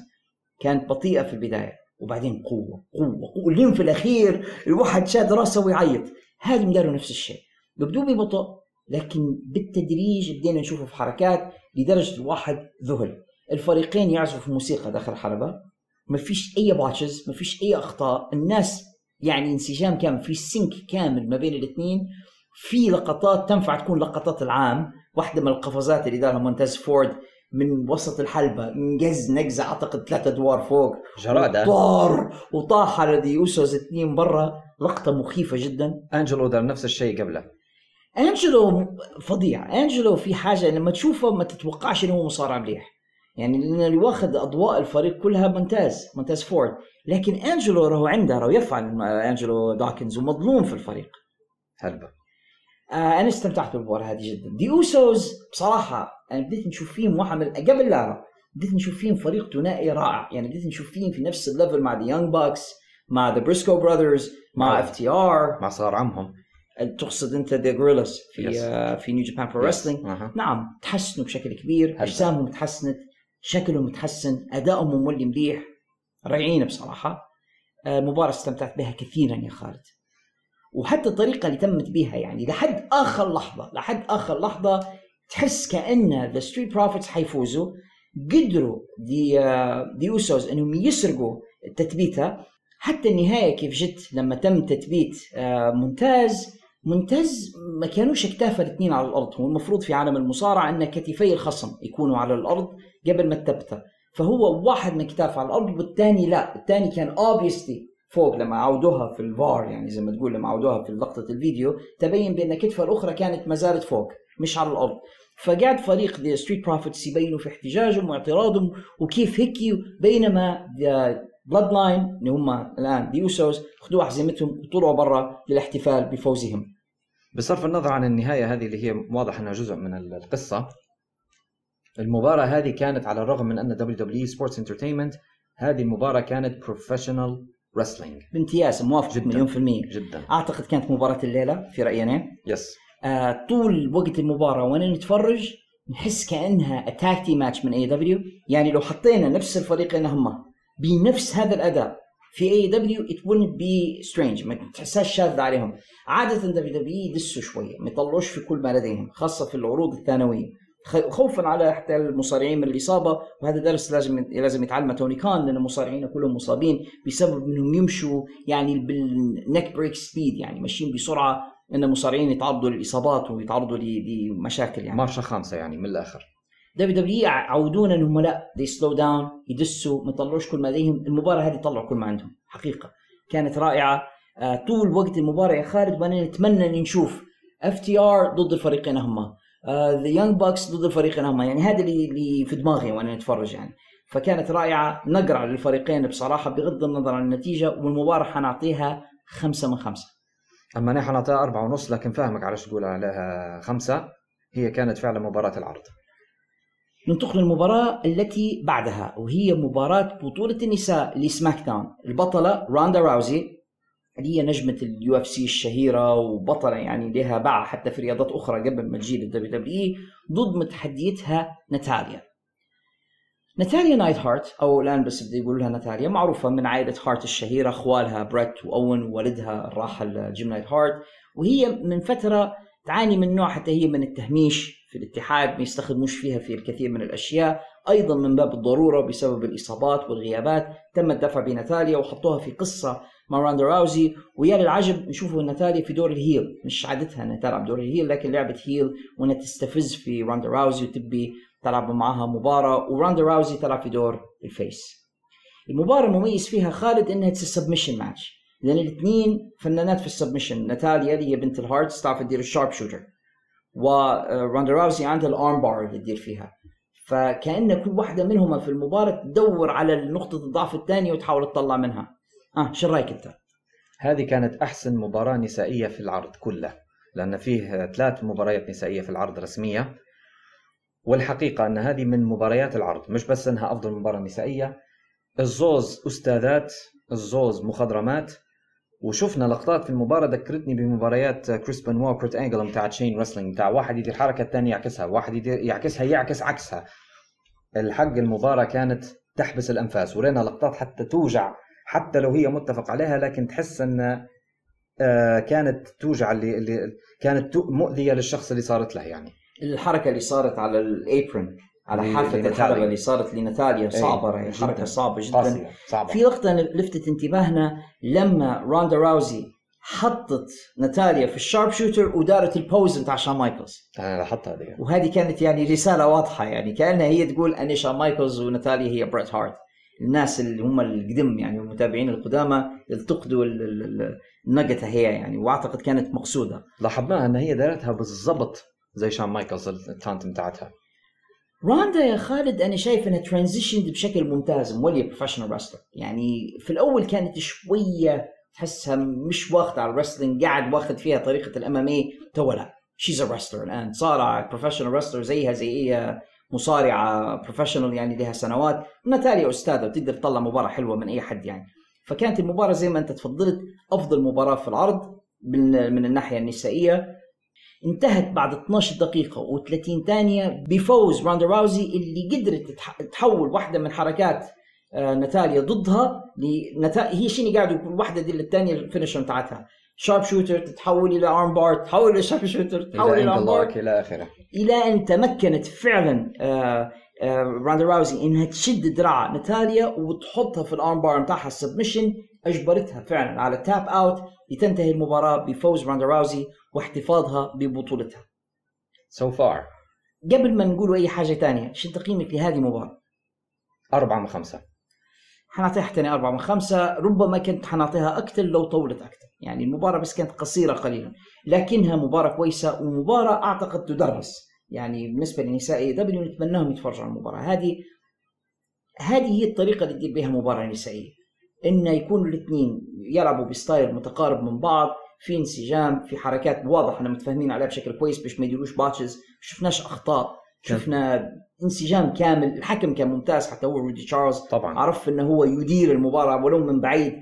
كانت بطيئة في البداية. وبعدين قوة قوة قوة. لين في الأخير الواحد شاد راسه ويعيط. هذه مداروا نفس الشيء. يبدو ببطء لكن بالتدريج بدينا نشوفه في حركات لدرجة الواحد ذهل. الفريقين يعزفوا في موسيقى داخل الحلبة. ما فيش أي botches ما فيش أي أخطاء. الناس يعني انسجام كامل في sync كامل ما بين الاثنين. في لقطات تنفع تكون لقطات العام. واحدة من القفزات اللي دارها مونتيز فورد من وسط الحلبة انقز نقزة أعتقد ثلاثة ادوار فوق. جرادة طار وطاح على The Usos اثنين برا. لقطة مخيفة جدا. أنجلو دار نفس الشيء قبله. أنجلو فظيع. أنجلو في حاجة لما تشوفه ما تتوقعش إنه هو مصارع مليح. يعني اللي واخذ أضواء الفريق كلها مونتيز مونتيز فورد. لكن أنجلو راهو عنده راهو يفعل أنجلو داكنز ومظلوم في الفريق. هلبة آه أنا استمتعت بالمباراة هذه جدا. The Usos بصراحة أنا بديت نشوف فيهم واحد من قبل لا لا بديت نشوف فيهم فريق ثنائي رائع. يعني بديت نشوف فيهم في نفس ال level مع The Young Bucks مع The Briscoe Brothers مع. FTR مع صار عمهم تقصد أنت The Guerrillas في Yes. آه في New Japan Pro Wrestling. نعم تحسنوا بشكل كبير. أجسامهم تحسنت. شكلهم تحسن ادائهم مولي مليح رائعين بصراحة. آه، مباراة استمتعت بها كثيرا يا خالد. وحتى الطريقة اللي تمت بها يعني لحد آخر لحظة لحد آخر لحظة تحس كأن The Street Profits حيفوزوا. قدروا دي آه، The Usos إنهم يسرقوا التثبيته حتى النهاية كيف جت لما تم تثبيت آه، مونتيز. مونتيز ما كانوش اكتاف الاثنين على الأرض. هو المفروض في عالم المصارعة أن كتفي الخصم يكونوا على الأرض. قبل ما تثبته فهو واحد من كتاف على الأرض والثاني لا. الثاني كان obviously فوق لما عودوها في الفار يعني زي ما تقول لما عودوها في لقطة الفيديو تبين بأن كتفها الأخرى كانت ما زالت فوق مش على الأرض. فقعد فريق The Street Profits يبينوا في احتجاجهم واعتراضهم وكيف هيك بينما Bloodline اللي هم الآن The Usos خذوا أحزمتهم وطلعوا برا للاحتفال بفوزهم. بصرف النظر عن النهاية هذه اللي هي واضح أنها جزء من القصة المباراة هذه كانت على الرغم من أن WWE Sports Entertainment هذه المباراة كانت Professional Wrestling. بامتياز موافق جداً. مليون في المية. جدا. أعتقد كانت مباراة الليلة في رأينا. Yes آه طول وقت المباراة وأنا نتفرج نحس كأنها tag match من AEW يعني لو حطينا نفس الفريقين هم بنفس هذا الأداء في AEW it wouldn't be strange ما تحسهاش شاذة عليهم. عادة WWE يدسوا شوية ما يطلعوش في كل ما لديهم خاصة في العروض الثانوية. خ- خوفا على حتى المصارعين من الإصابة وهذا درس لازم لازم يتعلمه. توني كان لأن المصارعين كلهم مصابين بسبب إنهم يمشوا يعني بال neck break speed يعني ماشيين بسرعة إن المصارعين يتعرضوا للإصابات ويتعرضوا لمشاكل يعني. مارشة خامسة يعني من الآخر. WWE عودونا إنهم لا they slow down يدسوا ما يطلعوش كل ما لديهم. المباراة هذه طلعوا كل ما عندهم حقيقة. كانت رائعة. آه طول وقت المباراة يا خالد وأنا نتمنى ان نشوف FTR ضد الفريقين هما. The Young Bucks ضد الفريقين هما. يعني هذا اللي اللي في دماغي وأنا نتفرج يعني. فكانت رائعة. نقرع للفريقين بصراحة بغض النظر عن النتيجة والمباراة حنعطيها خمسة من خمسة. أما أنا حنعطيها أربعة ونص لكن فاهمك على شو تقول عليها خمسة. هي كانت فعلا مباراة العرض. ننتقل للمباراة التي بعدها وهي مباراة بطولة النساء ل SmackDown. البطلة راندا راوزي هي نجمة ال UFC الشهيرة وبطلة يعني لها باع حتى في رياضات أخرى قبل ما تجي لل WWE ضد متحديتها ناتاليا. ناتاليا نايت هارت أو الآن بس بدي يقولوا لها ناتاليا معروفة من عائلة هارت الشهيرة أخوالها بريت وأوين ووالدها الراحل جيم نايت هارت وهي من فترة تعاني من نوع حتى هي من التهميش في الاتحاد ما يستخدموش فيها في الكثير من الأشياء أيضا من باب الضرورة بسبب الإصابات والغيابات تم الدفع بناتاليا وحطوها في قصة مع راندا راوزي ويا للعجب نشوفوا ناتاليا في دور ال heel. مش عادتها إنها تلعب دور ال heel لكن لعبت heel وإنها تستفز في راندا راوزي وتبي تلعب معها مباراة وراندا راوزي تلعب في دور ال face. المباراة المميز فيها خالد إنها submission match لأن الاثنين فنانات في ال submission ناتاليا اللي هي بنت الهارت تعرف تدير ال sharpshooter. وراندا راوزي عندها ال armbar اللي تدير فيها. فكأن كل واحدة منهما في المباراة تدور على نقطة الضعف الثانية وتحاول تطلع منها. آه شو رأيك أنت؟ هذه كانت أحسن مباراة نسائية في العرض كله لأن فيه ثلاث مباريات نسائية في العرض رسمية. والحقيقة أن هذه من مباريات العرض مش بس أنها أفضل مباراة نسائية. الزوز أستاذات الزوز مخضرمات. وشفنا لقطات في المباراة ذكرتني بمباريات كريس بنوا وكرت أنجل بتاعت شين رسلينج بتاع واحد يدير حركة الثاني يعكسها واحد يدير يعكسها يعكس عكسها. الحق المباراة كانت تحبس الأنفاس ورينا لقطات حتى توجع حتى لو هي متفق عليها لكن تحس أن آه، كانت توجع اللي, اللي كانت مؤذية للشخص اللي صارت له يعني. الحركة اللي صارت على ال apron على حافة الحلبه اللي صارت لناتاليا صعبة هي حركة صعبة جدا. صعبة. في لقطة لفتت انتباهنا لما روندا راوزي حطت ناتاليا في ال sharpshooter ودارت ال pose بتاع شان مايكلز. أنا لاحظتها هذه. وهذه كانت يعني رسالة واضحة يعني كأنها هي تقول أني شان مايكلز وناتاليا هي بريت هارت. الناس اللي هم القدم يعني المتابعين القدامى يلتقطوا النقطة هي يعني وأعتقد كانت مقصودة. لاحظناها أن هي دارتها بالضبط زي شان مايكلز ال taunt بتاعتها. راندا يا خالد أنا شايف إنها transition بشكل ممتاز مولي professional wrestler يعني في الأول كانت شوية تحسها مش واخد على ال wrestling قاعد واخد فيها طريقة ال MMA تو لا she's a wrestler الآن. صار professional wrestler زيها زي اي مصارعة professional يعني لها سنوات ناتاليا أستاذة وتقدر تطلع مباراة حلوة من أي حد يعني. فكانت المباراة زي ما أنت تفضلت أفضل مباراة في العرض من الناحية النسائية. انتهت بعد 12 دقيقة و30 ثانية بفوز راندا راوزي اللي قدرت تحول واحدة من حركات آه، ناتاليا ضدها لنتا... هي شنو قاعد يقول؟ واحدة دي للثانية ال finisher بتاعتها. sharpshooter تتحول إلى armbar تتحول إلى sharpshooter تتحول إلى armbar إلى آخره إلى أن تمكنت فعلا آه، آه، راندا راوزي إنها تشد دراع ناتاليا وتحطها في ال armbar بتاعها ال submission أجبرتها فعلا على tap out لتنتهي المباراة بفوز راندا راوزي واحتفاظها ببطولتها. so so far قبل ما نقول أي حاجة ثانية، شو تقييمك لهذه المباراة؟ أربعة من خمسة حنعطيها تاني أربعة من خمسة. ربما كنت حنعطيها أكثر لو طولت أكثر. يعني المباراة بس كانت قصيرة قليلا. لكنها مباراة كويسة ومباراة أعتقد تدرس. يعني بالنسبة لنساء W نتمناهم يتفرجوا على المباراة. هذه هذه هي الطريقة اللي تدير بها مباراة نسائية. انه يكونوا الاثنين يلعبوا ب style متقارب من بعض في انسجام في حركات واضح إحنا متفاهمين عليها بشكل كويس باش ما يديروش botches. شفناش أخطاء. شفنا انسجام كامل الحكم كان ممتاز حتى هو رودي تشارلز. طبعا. عرف إنه هو يدير المباراة ولو من بعيد.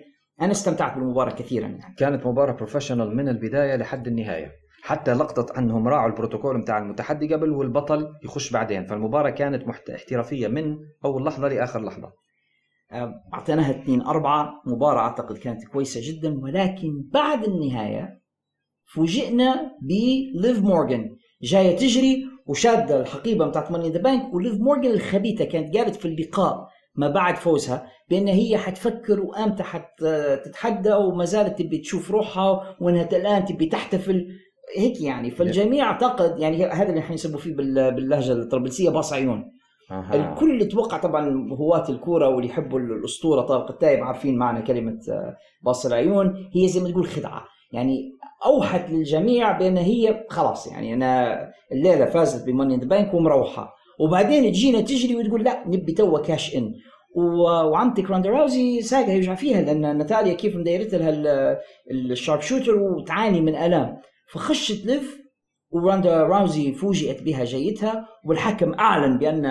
أنا استمتعت بالمباراة كثيرا يعني. كانت مباراة professional من البداية لحد النهاية. حتى لقطة أنهم راعوا البروتوكول بتاع المتحدي قبل والبطل يخش بعدين. فالمباراة كانت محت... احترافية من أول لحظة لآخر لحظة. أعطيناها 2 4 مباراة أعتقد كانت كويسة جدا. ولكن بعد النهاية فوجئنا بليف مورغان جاية تجري وشادة الحقيبة بتاعت Money in the Bank وليف مورغان الخبيثة كانت قالت في اللقاء ما بعد فوزها بأن هي حتفكر وامتى حتتحدى وما زالت تبي تشوف روحها وأنها الآن تبي تحتفل. هيك يعني. فالجميع اعتقد يعني هذا اللي حنسبوا فيه باللهجة الطرابلسيه باص عيون. أه. الكل أتوقع طبعا هواة الكورة واللي يحبوا الأسطورة طارق التايب عارفين معنى كلمة آه، باص العيون. هي زي ما تقول خدعة. يعني اوحت للجميع بأن هي خلاص يعني أنا الليلة فازت ب Money in the Bank ومروحة. وبعدين تجينا تجري وتقول لا نبي توا cash in. وعمتك راندا راوزي ساقها يوجع فيها لأن ناتاليا كيف مديرت لها ال- ال sharpshooter وتعاني من الام فخشت ليف وراندا راوزي فوجئت بها جيتها والحكم أعلن بأن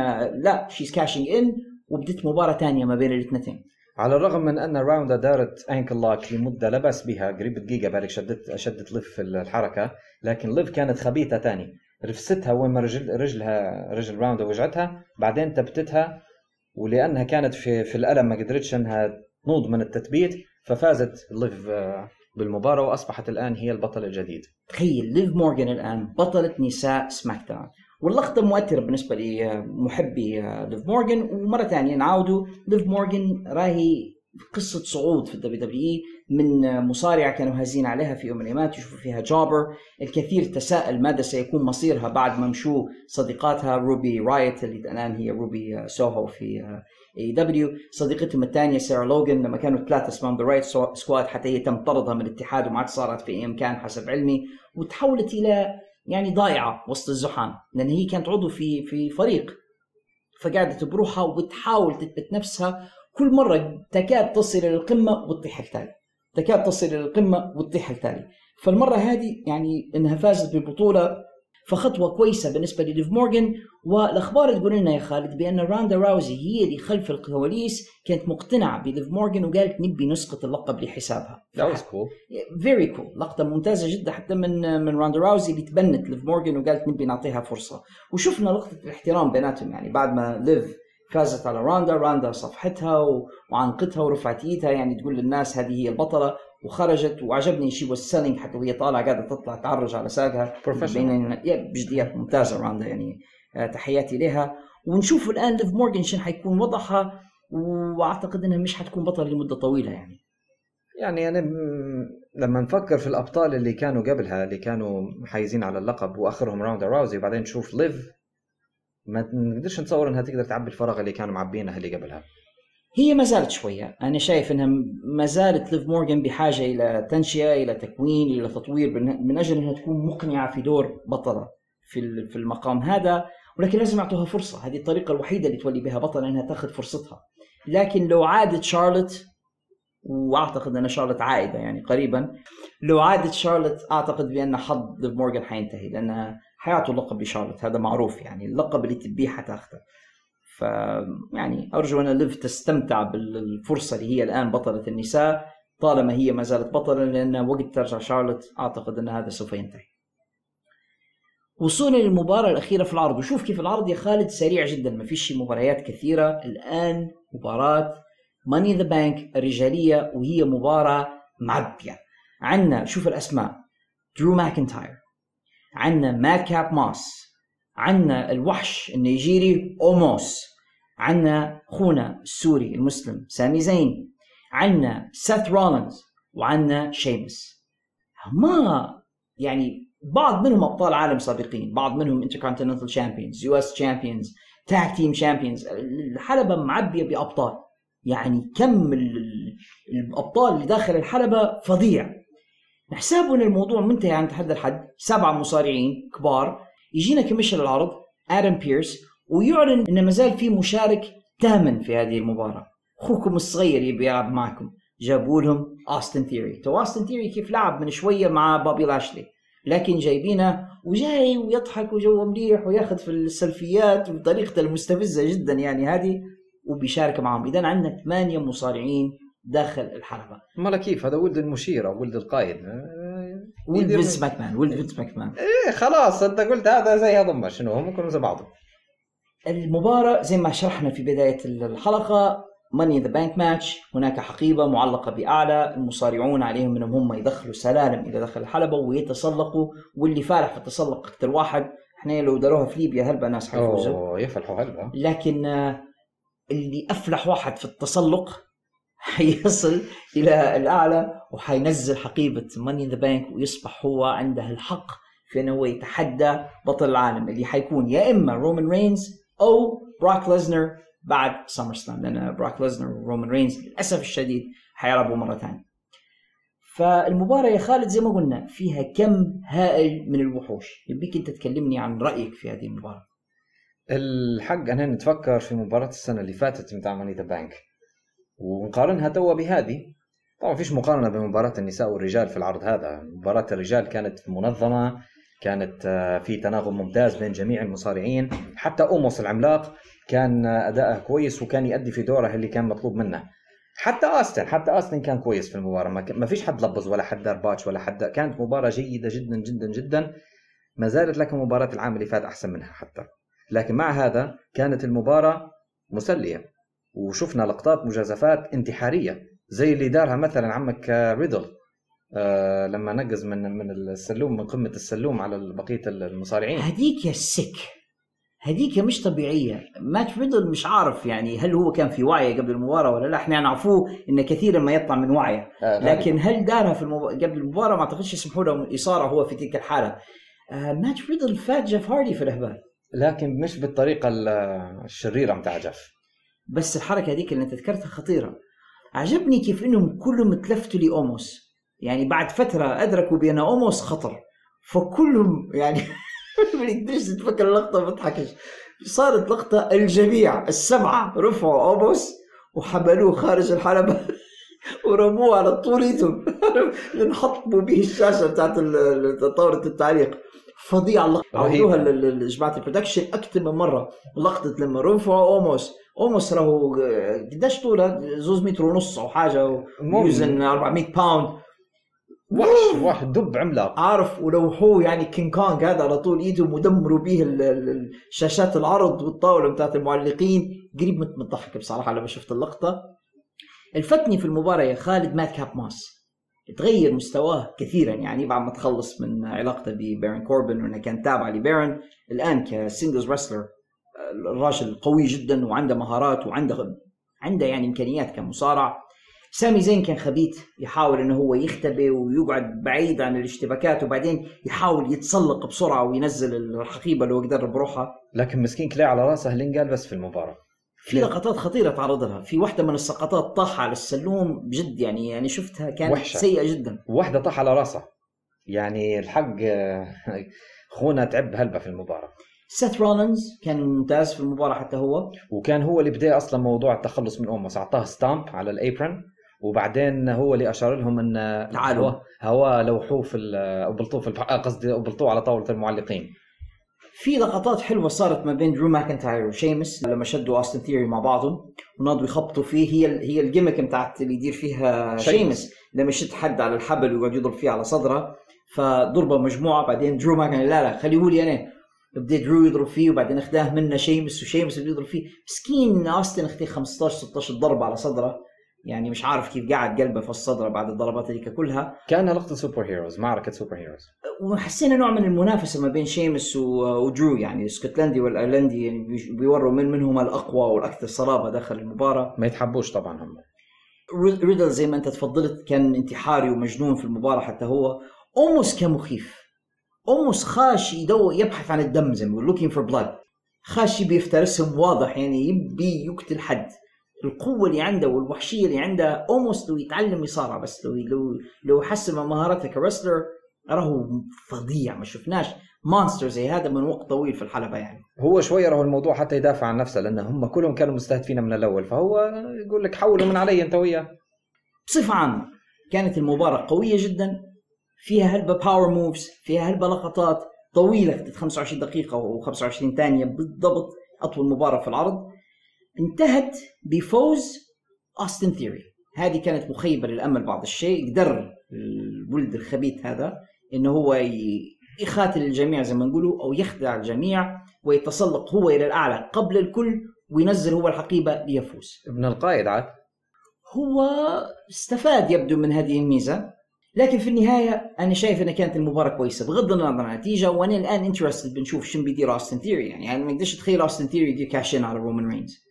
لا she's cashing in وبدت مباراة ثانية ما بين الاثنتين. على الرغم من أن راوندا دارت ankle lock لمدة لا بأس بها قريب دقيقة بالك شدت شدت في الحركة لكن ليف كانت خبيثة تاني. رفستها وين ما رجل رجلها رجل راوندا وجعتها بعدين تبتتها ولأنها كانت في في الألم ما قدرتش إنها تنوض من التثبيت ففازت ليف آه، بالمباراة وأصبحت الآن هي البطل الجديد. تخيل ليف مورغان الآن بطلة نساء سماك داون. واللقطة مؤثرة بالنسبة لمحبي ليف مورغان. ومرة ثانية نعاودوا ليف مورغان راهي قصة صعود في ال WW من مصارعة كانوا هازين عليها في يوم من الأيام يشوفوا فيها jobber الكثير تساءل ماذا سيكون مصيرها بعد ما مشوا صديقاتها روبي رايت اللي الآن هي روبي سوهو في AEW صديقتهم الثانية سارة لوغان لما كانوا ثلاثة اسمهم The Riott Squad حتى هي تم طردها من الاتحاد وما عاد صارت في اي مكان حسب علمي. وتحولت إلى يعني ضايعة وسط الزحام لأن هي كانت عضو في في فريق. فقعدت بروحها وتحاول تثبت نفسها. كل مرة تكاد تصل إلى القمة وتطيح التالي تكاد تصل إلى القمة وتطيح التالي فالمرة هذه يعني إنها فازت بالبطولة فخطوة كويسة بالنسبة لليف مورغان والأخبار تقول لنا يا خالد بأن راندا راوزي هي اللي خلف الكواليس كانت مقتنعة بليف مورغان وقالت نبي نسقط اللقب لحسابها That was cool. cool cool. لقطة ممتازة جدا حتى من من راندا راوزي اللي تبنت ليف مورغان وقالت نبي نعطيها فرصة وشفنا لقطة الاحترام بيناتهم يعني بعد ما ليف فازت على راندا راندا صفحتها وعنقتها ورفعت ايدها يعني تقول للناس هذه هي البطلة وخرجت وعجبني she was selling حتى وهي طالعة قاعدة تطلع تعرج على ساقها. يا بجديات ممتازة راندا يعني آه، تحياتي لها. ونشوف الآن ليف مورغان شنو حيكون وضعها وأعتقد إنها مش حتكون بطل لمدة طويلة يعني. يعني أنا لما نفكر في الأبطال اللي كانوا قبلها اللي كانوا حايزين على اللقب وأخرهم راوندا راوزي وبعدين تشوف ليف ما نقدرش نتصور إنها تقدر تعبي الفراغ اللي كانوا معبينها اللي قبلها. هي ما زالت شوية. أنا شايف أنها ما زالت ليف مورغان بحاجة إلى تنشئة إلى تكوين إلى تطوير من أجل أنها تكون مقنعة في دور بطلة في في المقام هذا. ولكن لازم يعطوها فرصة. هذه الطريقة الوحيدة اللي تولي بها بطلة أنها تأخذ فرصتها. لكن لو عادت شارلوت وأعتقد أن شارلوت عائدة يعني قريبا لو عادت شارلوت أعتقد بأن حظ ليف مورغان حينتهي لانها حيعطوا اللقب لشارلوت هذا معروف يعني اللقب اللي تبيه حتأخذه. ف يعني أرجو أن ليف تستمتع بالفرصة اللي هي الآن بطلة النساء طالما هي ما زالت بطلة لأن وقت ترجع شارلوت أعتقد أن هذا سوف ينتهي. وصولا للمباراة الأخيرة في العرض وشوف كيف العرض يا خالد سريع جدا ما فيش مباريات كثيرة. الآن مباراة Money in the Bank الرجالية وهي مباراة معبية عندنا شوف الأسماء. درو ماكنتاير عندنا مادكاب موس عندنا الوحش النيجيري أوموس عندنا خونا السوري المسلم سامي زين عندنا سيث رولينز وعندنا شيمس. ما يعني بعض منهم أبطال عالم سابقين بعض منهم Intercontinental champions US champions tag team champions الحلبة معبية بأبطال. يعني كم ال- ال- الأبطال اللي داخل الحلبة فظيع. نحسبوا ان الموضوع منتهي عند حد الحد. سبعة مصارعين كبار. يجينا commissioner العرض آدم بيرس ويعلن إن ما زال في مشارك ثامن في هذه المباراة. أخوكم الصغير يبي يلعب معكم. جابوا لهم اوستن ثيوري توا اوستن ثيوري كيف لعب من شوية مع بابي لاشلي لكن جايبينه وجاي ويضحك وجو مليح وياخذ في السلفيات بطريقته المستفزة جدا يعني هذه وبيشارك معهم. اذا عندنا ثمانية مصارعين داخل الحلبه مالا كيف؟ هذا ولد المشير أو ولد القائد. ولد فينس ماكمان ولد فينس ماكمان. إيه خلاص أنت قلت هذا زي هذا شنو؟ هم كلهم زي بعضهم. المباراة زي ما شرحنا في بداية الحلقة Money in the Bank match هناك حقيبة معلقة بأعلى المصارعون عليهم أنهم هم يدخلوا سلالم إلى داخل الحلبة ويتسلقوا واللي فالح في التسلق أكثر واحد إحنا لو داروها في ليبيا هلبا ناس حيفوزوا. أوه يفلحوا هلبا لكن آه، اللي أفلح واحد في التسلق حيصل إلى الأعلى وحينزل حقيبة Money in the Bank ويصبح هو عنده الحق في أنه هو يتحدى بطل العالم اللي حيكون يا إما رومان رينز أو بروك ليسنر بعد SummerSlam لأن بروك ليسنر ورومان رينز للأسف الشديد حيلعبوا مرة ثانية. فالمباراة يا خالد زي ما قلنا فيها كم هائل من الوحوش. يبيك أنت تكلمني عن رأيك في هذه المباراة. الحق أنا نتفكر في مباراة السنة اللي فاتت بتاع Money in the Bank ونقارنها توا بهذه. طبعا فيش مقارنة بين مباراة النساء والرجال في العرض هذا. مباراة الرجال كانت منظمة كانت آه، في تناغم ممتاز بين جميع المصارعين. حتى أوموس العملاق كان آه، أداءه كويس وكان يؤدي في دوره اللي كان مطلوب منه. حتى أوستن حتى أوستن كان كويس في المباراة. ما, فيش حد لبز ولا حد دار botch ولا حد كانت مباراة جيدة جدا جدا جدا. ما زالت لكن مباراة العام اللي فات أحسن منها حتى. لكن مع هذا كانت المباراة مسلية. وشفنا لقطات مجازفات انتحارية زي اللي دارها مثلا عمك آه، ريدل. لما نقز من من السلوم من قمة السلوم على بقية المصارعين. هديك يا السك هديك مش طبيعية. مات ريدل مش عارف يعني هل هو كان في وعي قبل المباراة ولا لا. إحنا نعرفوه انه كثيرا ما يطلع من وعيه. آه. لكن هل دارها في المب... قبل المباراة؟ ما أعتقدش يسمحوا له اثاره هو في تلك الحالة. آه مات ريدل فات جيف هاردي في الإهبال. لكن مش بالطريقة ال- الشريرة متاع جف بس الحركة هذيك اللي أنت ذكرتها خطيرة. عجبني كيف إنهم كلهم تلفتوا لأوموس. يعني بعد فترة أدركوا بأن أوموس خطر فكلهم يعني ليش تفكر اللقطة ما تضحكش. صارت لقطة الجميع السبعة رفعوا أوموس وحملوه خارج الحلبة ورموه على طوليتهم لنحطموا به الشاشة بتاعت طاولة التعليق. فظيعه اللقطة. لل- لجماعه ال production أكثر من مرة. لقطة لما رفعوا أوموس أوموس راهو آه، قديش طوله؟ زوز متر ونص أو حاجة ويوزن 400 pound وحش وحش دب عملاق. عارف ولوحوه يعني كينج كونج هذا على طول ايدهم ودمروا به شاشات العرض والطاولة بتاعت المعلقين. قريب مت م الضحك بصراحة لما شفت اللقطة. الفتني في المباراة يا خالد مادكاب موس. تغير مستواه كثيرا يعني بعد ما تخلص من علاقته ببارن كوربن وإنه كان تابع لبارن الآن ك singles wrestler الراجل قوي جدا وعنده مهارات وعنده عنده يعني إمكانيات كمصارع. سامي زين كان خبيث يحاول إنه هو يختبي ويقعد بعيد عن الاشتباكات وبعدين يحاول يتسلق بسرعة وينزل الحقيبه اللي هو يقدر بروحها. لكن مسكين كلاي على رأسه لينجال بس في المباراة. في لقطات خطيرة تعرض لها. في واحدة من السقطات طاح على السلوم بجد يعني يعني شفتها كانت وحشة. سيئة جدا. واحدة طاح على رأسه. يعني الحق خونا تعب هلبة في المباراة. سيث رولينز كان ممتاز في المباراة حتى هو. وكان هو اللي بدأ أصلا موضوع التخلص من اوموس اعطاه stomp على ال apron. وبعدين هو اللي أشار لهم إن تعالوا. هو, لوحوه في بلطوه في آه، قصدي بلطوه على طاولة المعلقين. في لقطات حلوة صارت ما بين درو ماكنتاير وشيمس لما شدوا أوستن ثيري مع بعضهم وناضوا يخبطوا فيه. هي هي ال gimmick بتاعت اللي يدير فيها شيمس. شيمس. لما يشد حد على الحبل ويقعد يضرب فيه على صدره فضربة مجموعة. بعدين درو ماكنتاير لا لا خليه لي أنا بدا درو يضرب فيه وبعدين أخذاه منه شيمس وشيمس بده يضرب فيه. مسكين أوستن اخذ 15 16 ضربه على صدره. يعني مش عارف كيف قاعد قلبه في الصدر بعد الضربات هذيك كلها. كان لقطة سوبر heroes معركة super heroes وحسينا نوع من المنافسة ما بين شيمس ودرو يعني الاسكتلندي والأيرلندي يعني بيوروا من منهما الأقوى والأكثر صلابة داخل المباراة. ما يتحبوش طبعا هم. ري- ريدل زي ما انت تفضلت كان انتحاري ومجنون في المباراة حتى هو. أوموس كان مخيف. أوموس خاش يدور يبحث عن الدم زي ما يقول looking for blood. خاش يبي يفترسهم واضح يعني يبي يقتل حد. القوة اللي عنده والوحشية اللي عنده اوموس لو يتعلم يصارع بس لو لو لو حسن من مهاراته ك wrestler راهو فظيع ما شفناش monster زي هذا من وقت طويل في الحلبة يعني. هو شوية راهو الموضوع حتى يدافع عن نفسه لأن هم كلهم كانوا مستهدفين من الأول فهو يقول لك حولوا من علي أنت وياه. بصفة عامة كانت المباراة قوية جدا فيها هلبة power moves فيها هلبة لقطات طويلة كانت 25 دقيقة و25 ثانية بالضبط أطول مباراة في العرض. انتهت بفوز أوستن ثيري هذه كانت مخيبة للأمل بعض الشيء. قدر الولد الخبيث هذا إنه هو يخاتل الجميع زي ما نقولوا أو يخدع الجميع ويتسلق هو إلى الأعلى قبل الكل وينزل هو الحقيبة ليفوز. ابن القائد عاد. هو استفاد يبدو من هذه الميزة لكن في النهاية أنا شايف إنها كانت المباراة كويسة بغض النظر عن النتيجة وأنا الآن interested بنشوف شنو بيدير اوستن ثيري يعني أنا ما أقدرش أتخيل اوستن ثيري يدير cash in على رومان رينز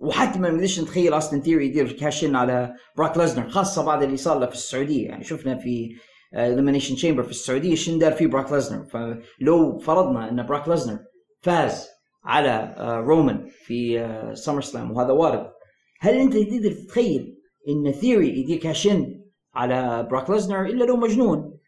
وحتى ما نقدرش نتخيل اوستن ثيري يدير cash in على براك ليزنر خاصة بعد اللي صار له في السعودية. يعني شفنا في Elimination Chamber في السعودية شنو دار فيه براك ليزنر فلو فرضنا إن براك ليزنر فاز على آه، رومان في SummerSlam وهذا وارد هل أنت تقدر تتخيل إن ثيري يدير cash in على براك ليزنر إلا لو مجنون؟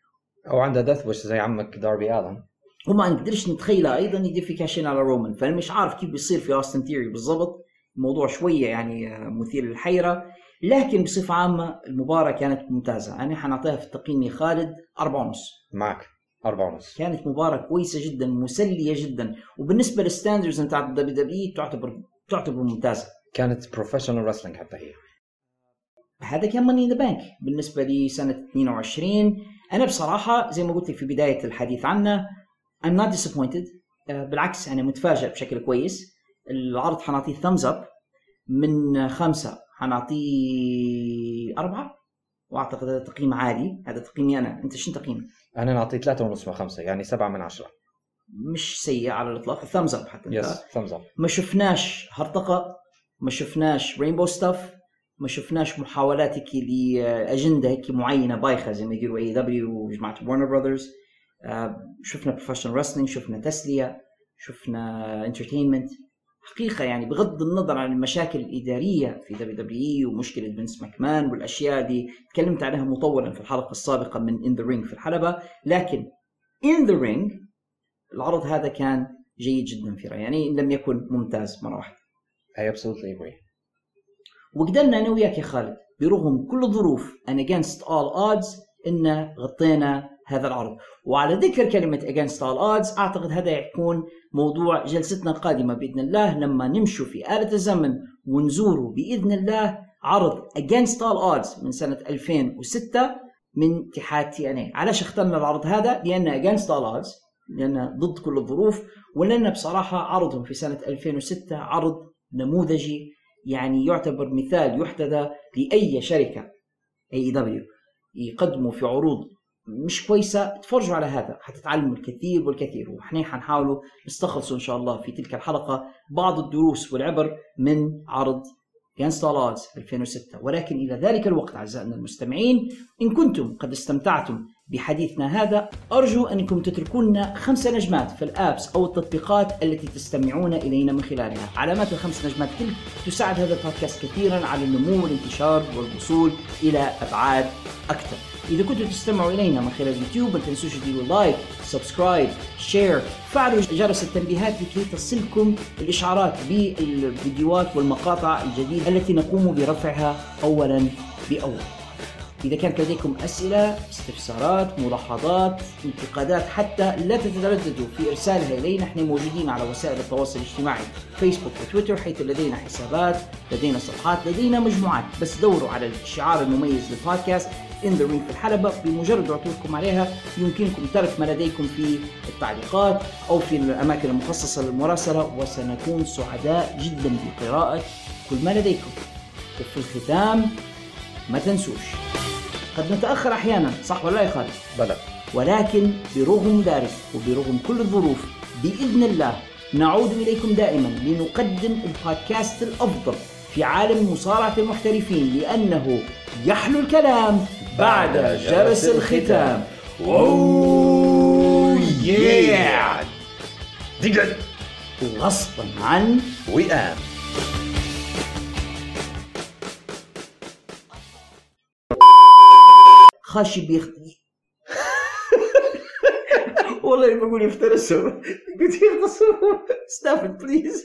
أو عنده death wish زي عمك داربي الن وما نقدرش نتخيلها أيضا يدير في cash in على رومان فأنا مش عارف كيف بيصير في اوستن تيري بالضبط. الموضوع شوية يعني مثير للحيرة لكن بصفة عامة المباراة كانت ممتازة. أنا حنعطيها في التقييم يا خالد أربعة ونص. معك. أربعة ونص. كانت مباراة كويسة جدا مسلية جدا. وبالنسبة لل standards بتاعت ال WWE تعتبر تعتبر ممتازة. كانت professional wrestling حتى هي. هذا كان Money In The Bank بالنسبة لي سنة 22 أنا بصراحة زي ما قلت لك في بداية الحديث عنه I'm not disappointed. آه، بالعكس أنا متفاجئ بشكل كويس. العرض حنعطيه thumbs up من خمسة حنعطيه أربعة وأعتقد هذا تقييم عالي. هذا تقييمي أنا. أنت شنو تقييمك؟ أنا نعطيه ثلاثة ونص من خمسة يعني سبعة من عشرة. مش سيء على الإطلاق. thumbs up حتى. yes thumbs up ما شفناش هرطقة ما شفناش rainbow stuff ما شفناش محاولات هيك لاجنده هيك معينة بايخة زي ما يديروا AEW وجماعة Warner Brothers شفنا professional wrestling شفنا تسلية شفنا entertainment حقيقة يعني بغض النظر عن المشاكل الإدارية في WWE ومشكلة فينس ماكمان والأشياء دي تكلمت عنها مطولا في الحلقة السابقة من In The Ring في الحلبة لكن in the ring العرض هذا كان جيد جدا في رأيي يعني إن لم يكن ممتاز مرة واحدة. I absolutely agree. وقدرنا أنا وياك يا خالد برغم كل الظروف and against all odds إن غطينا هذا العرض. وعلى ذكر كلمة against all odds أعتقد هذا يكون موضوع جلستنا القادمة بإذن الله لما نمشوا في آلة الزمن ونزوروا بإذن الله عرض against all odds من سنة 2006 من اتحاد تي إن اي علاش اخترنا العرض هذا؟ لأن against all odds لأن ضد كل الظروف ولأن بصراحة عرضهم في سنة 2006 عرض نموذجي يعني يعتبر مثال يحتذى لأي شركة اي دبليو يقدموا في عروض مش كويسة تفرجوا على هذا. حتتعلموا الكثير والكثير. وإحنا حنحاولوا نستخلصوا إن شاء الله في تلك الحلقة بعض الدروس والعبر من عرض Odds 2006 ولكن إلى ذلك الوقت أعزائنا المستمعين إن كنتم قد استمتعتم بحديثنا هذا أرجو أنكم تتركوا لنا خمس نجمات في الآبس أو التطبيقات التي تستمعون إلينا من خلالها. علامات الخمس نجمات تلك تساعد هذا البودكاست كثيرا على النمو والانتشار والوصول إلى أبعاد أكثر. إذا كنتم تستمعوا إلينا من خلال اليوتيوب ما تنسوش تديروا like subscribe share فعلوا جرس التنبيهات لكي تصلكم الإشعارات بالفيديوهات والمقاطع الجديدة التي نقوم برفعها أولا بأول. إذا كانت لديكم أسئلة استفسارات ملاحظات انتقادات حتى لا تترددوا في إرسالها إلينا نحن موجودين على وسائل التواصل الاجتماعي فيسبوك وتويتر حيث لدينا حسابات لدينا صفحات لدينا مجموعات. بس دوروا على الشعار المميز للبودكاست in the ring في الحلبة. بمجرد عثوركم عليها يمكنكم ترك ما لديكم في التعليقات أو في الأماكن المخصصة للمراسلة وسنكون سعداء جدا بقراءة كل ما لديكم. وفي الختام ما تنسوش. قد نتأخر أحيانا صح ولا لا يا خالد؟ بلى. ولكن برغم ذلك وبرغم كل الظروف بإذن الله نعود إليكم دائما لنقدم البودكاست الأفضل في عالم مصارعة المحترفين لأنه يحلو الكلام بعد جرس الختام. Oh yeah! غصبا عن وئام Gashibirti. Olha, bagulho Stop Stefan, please.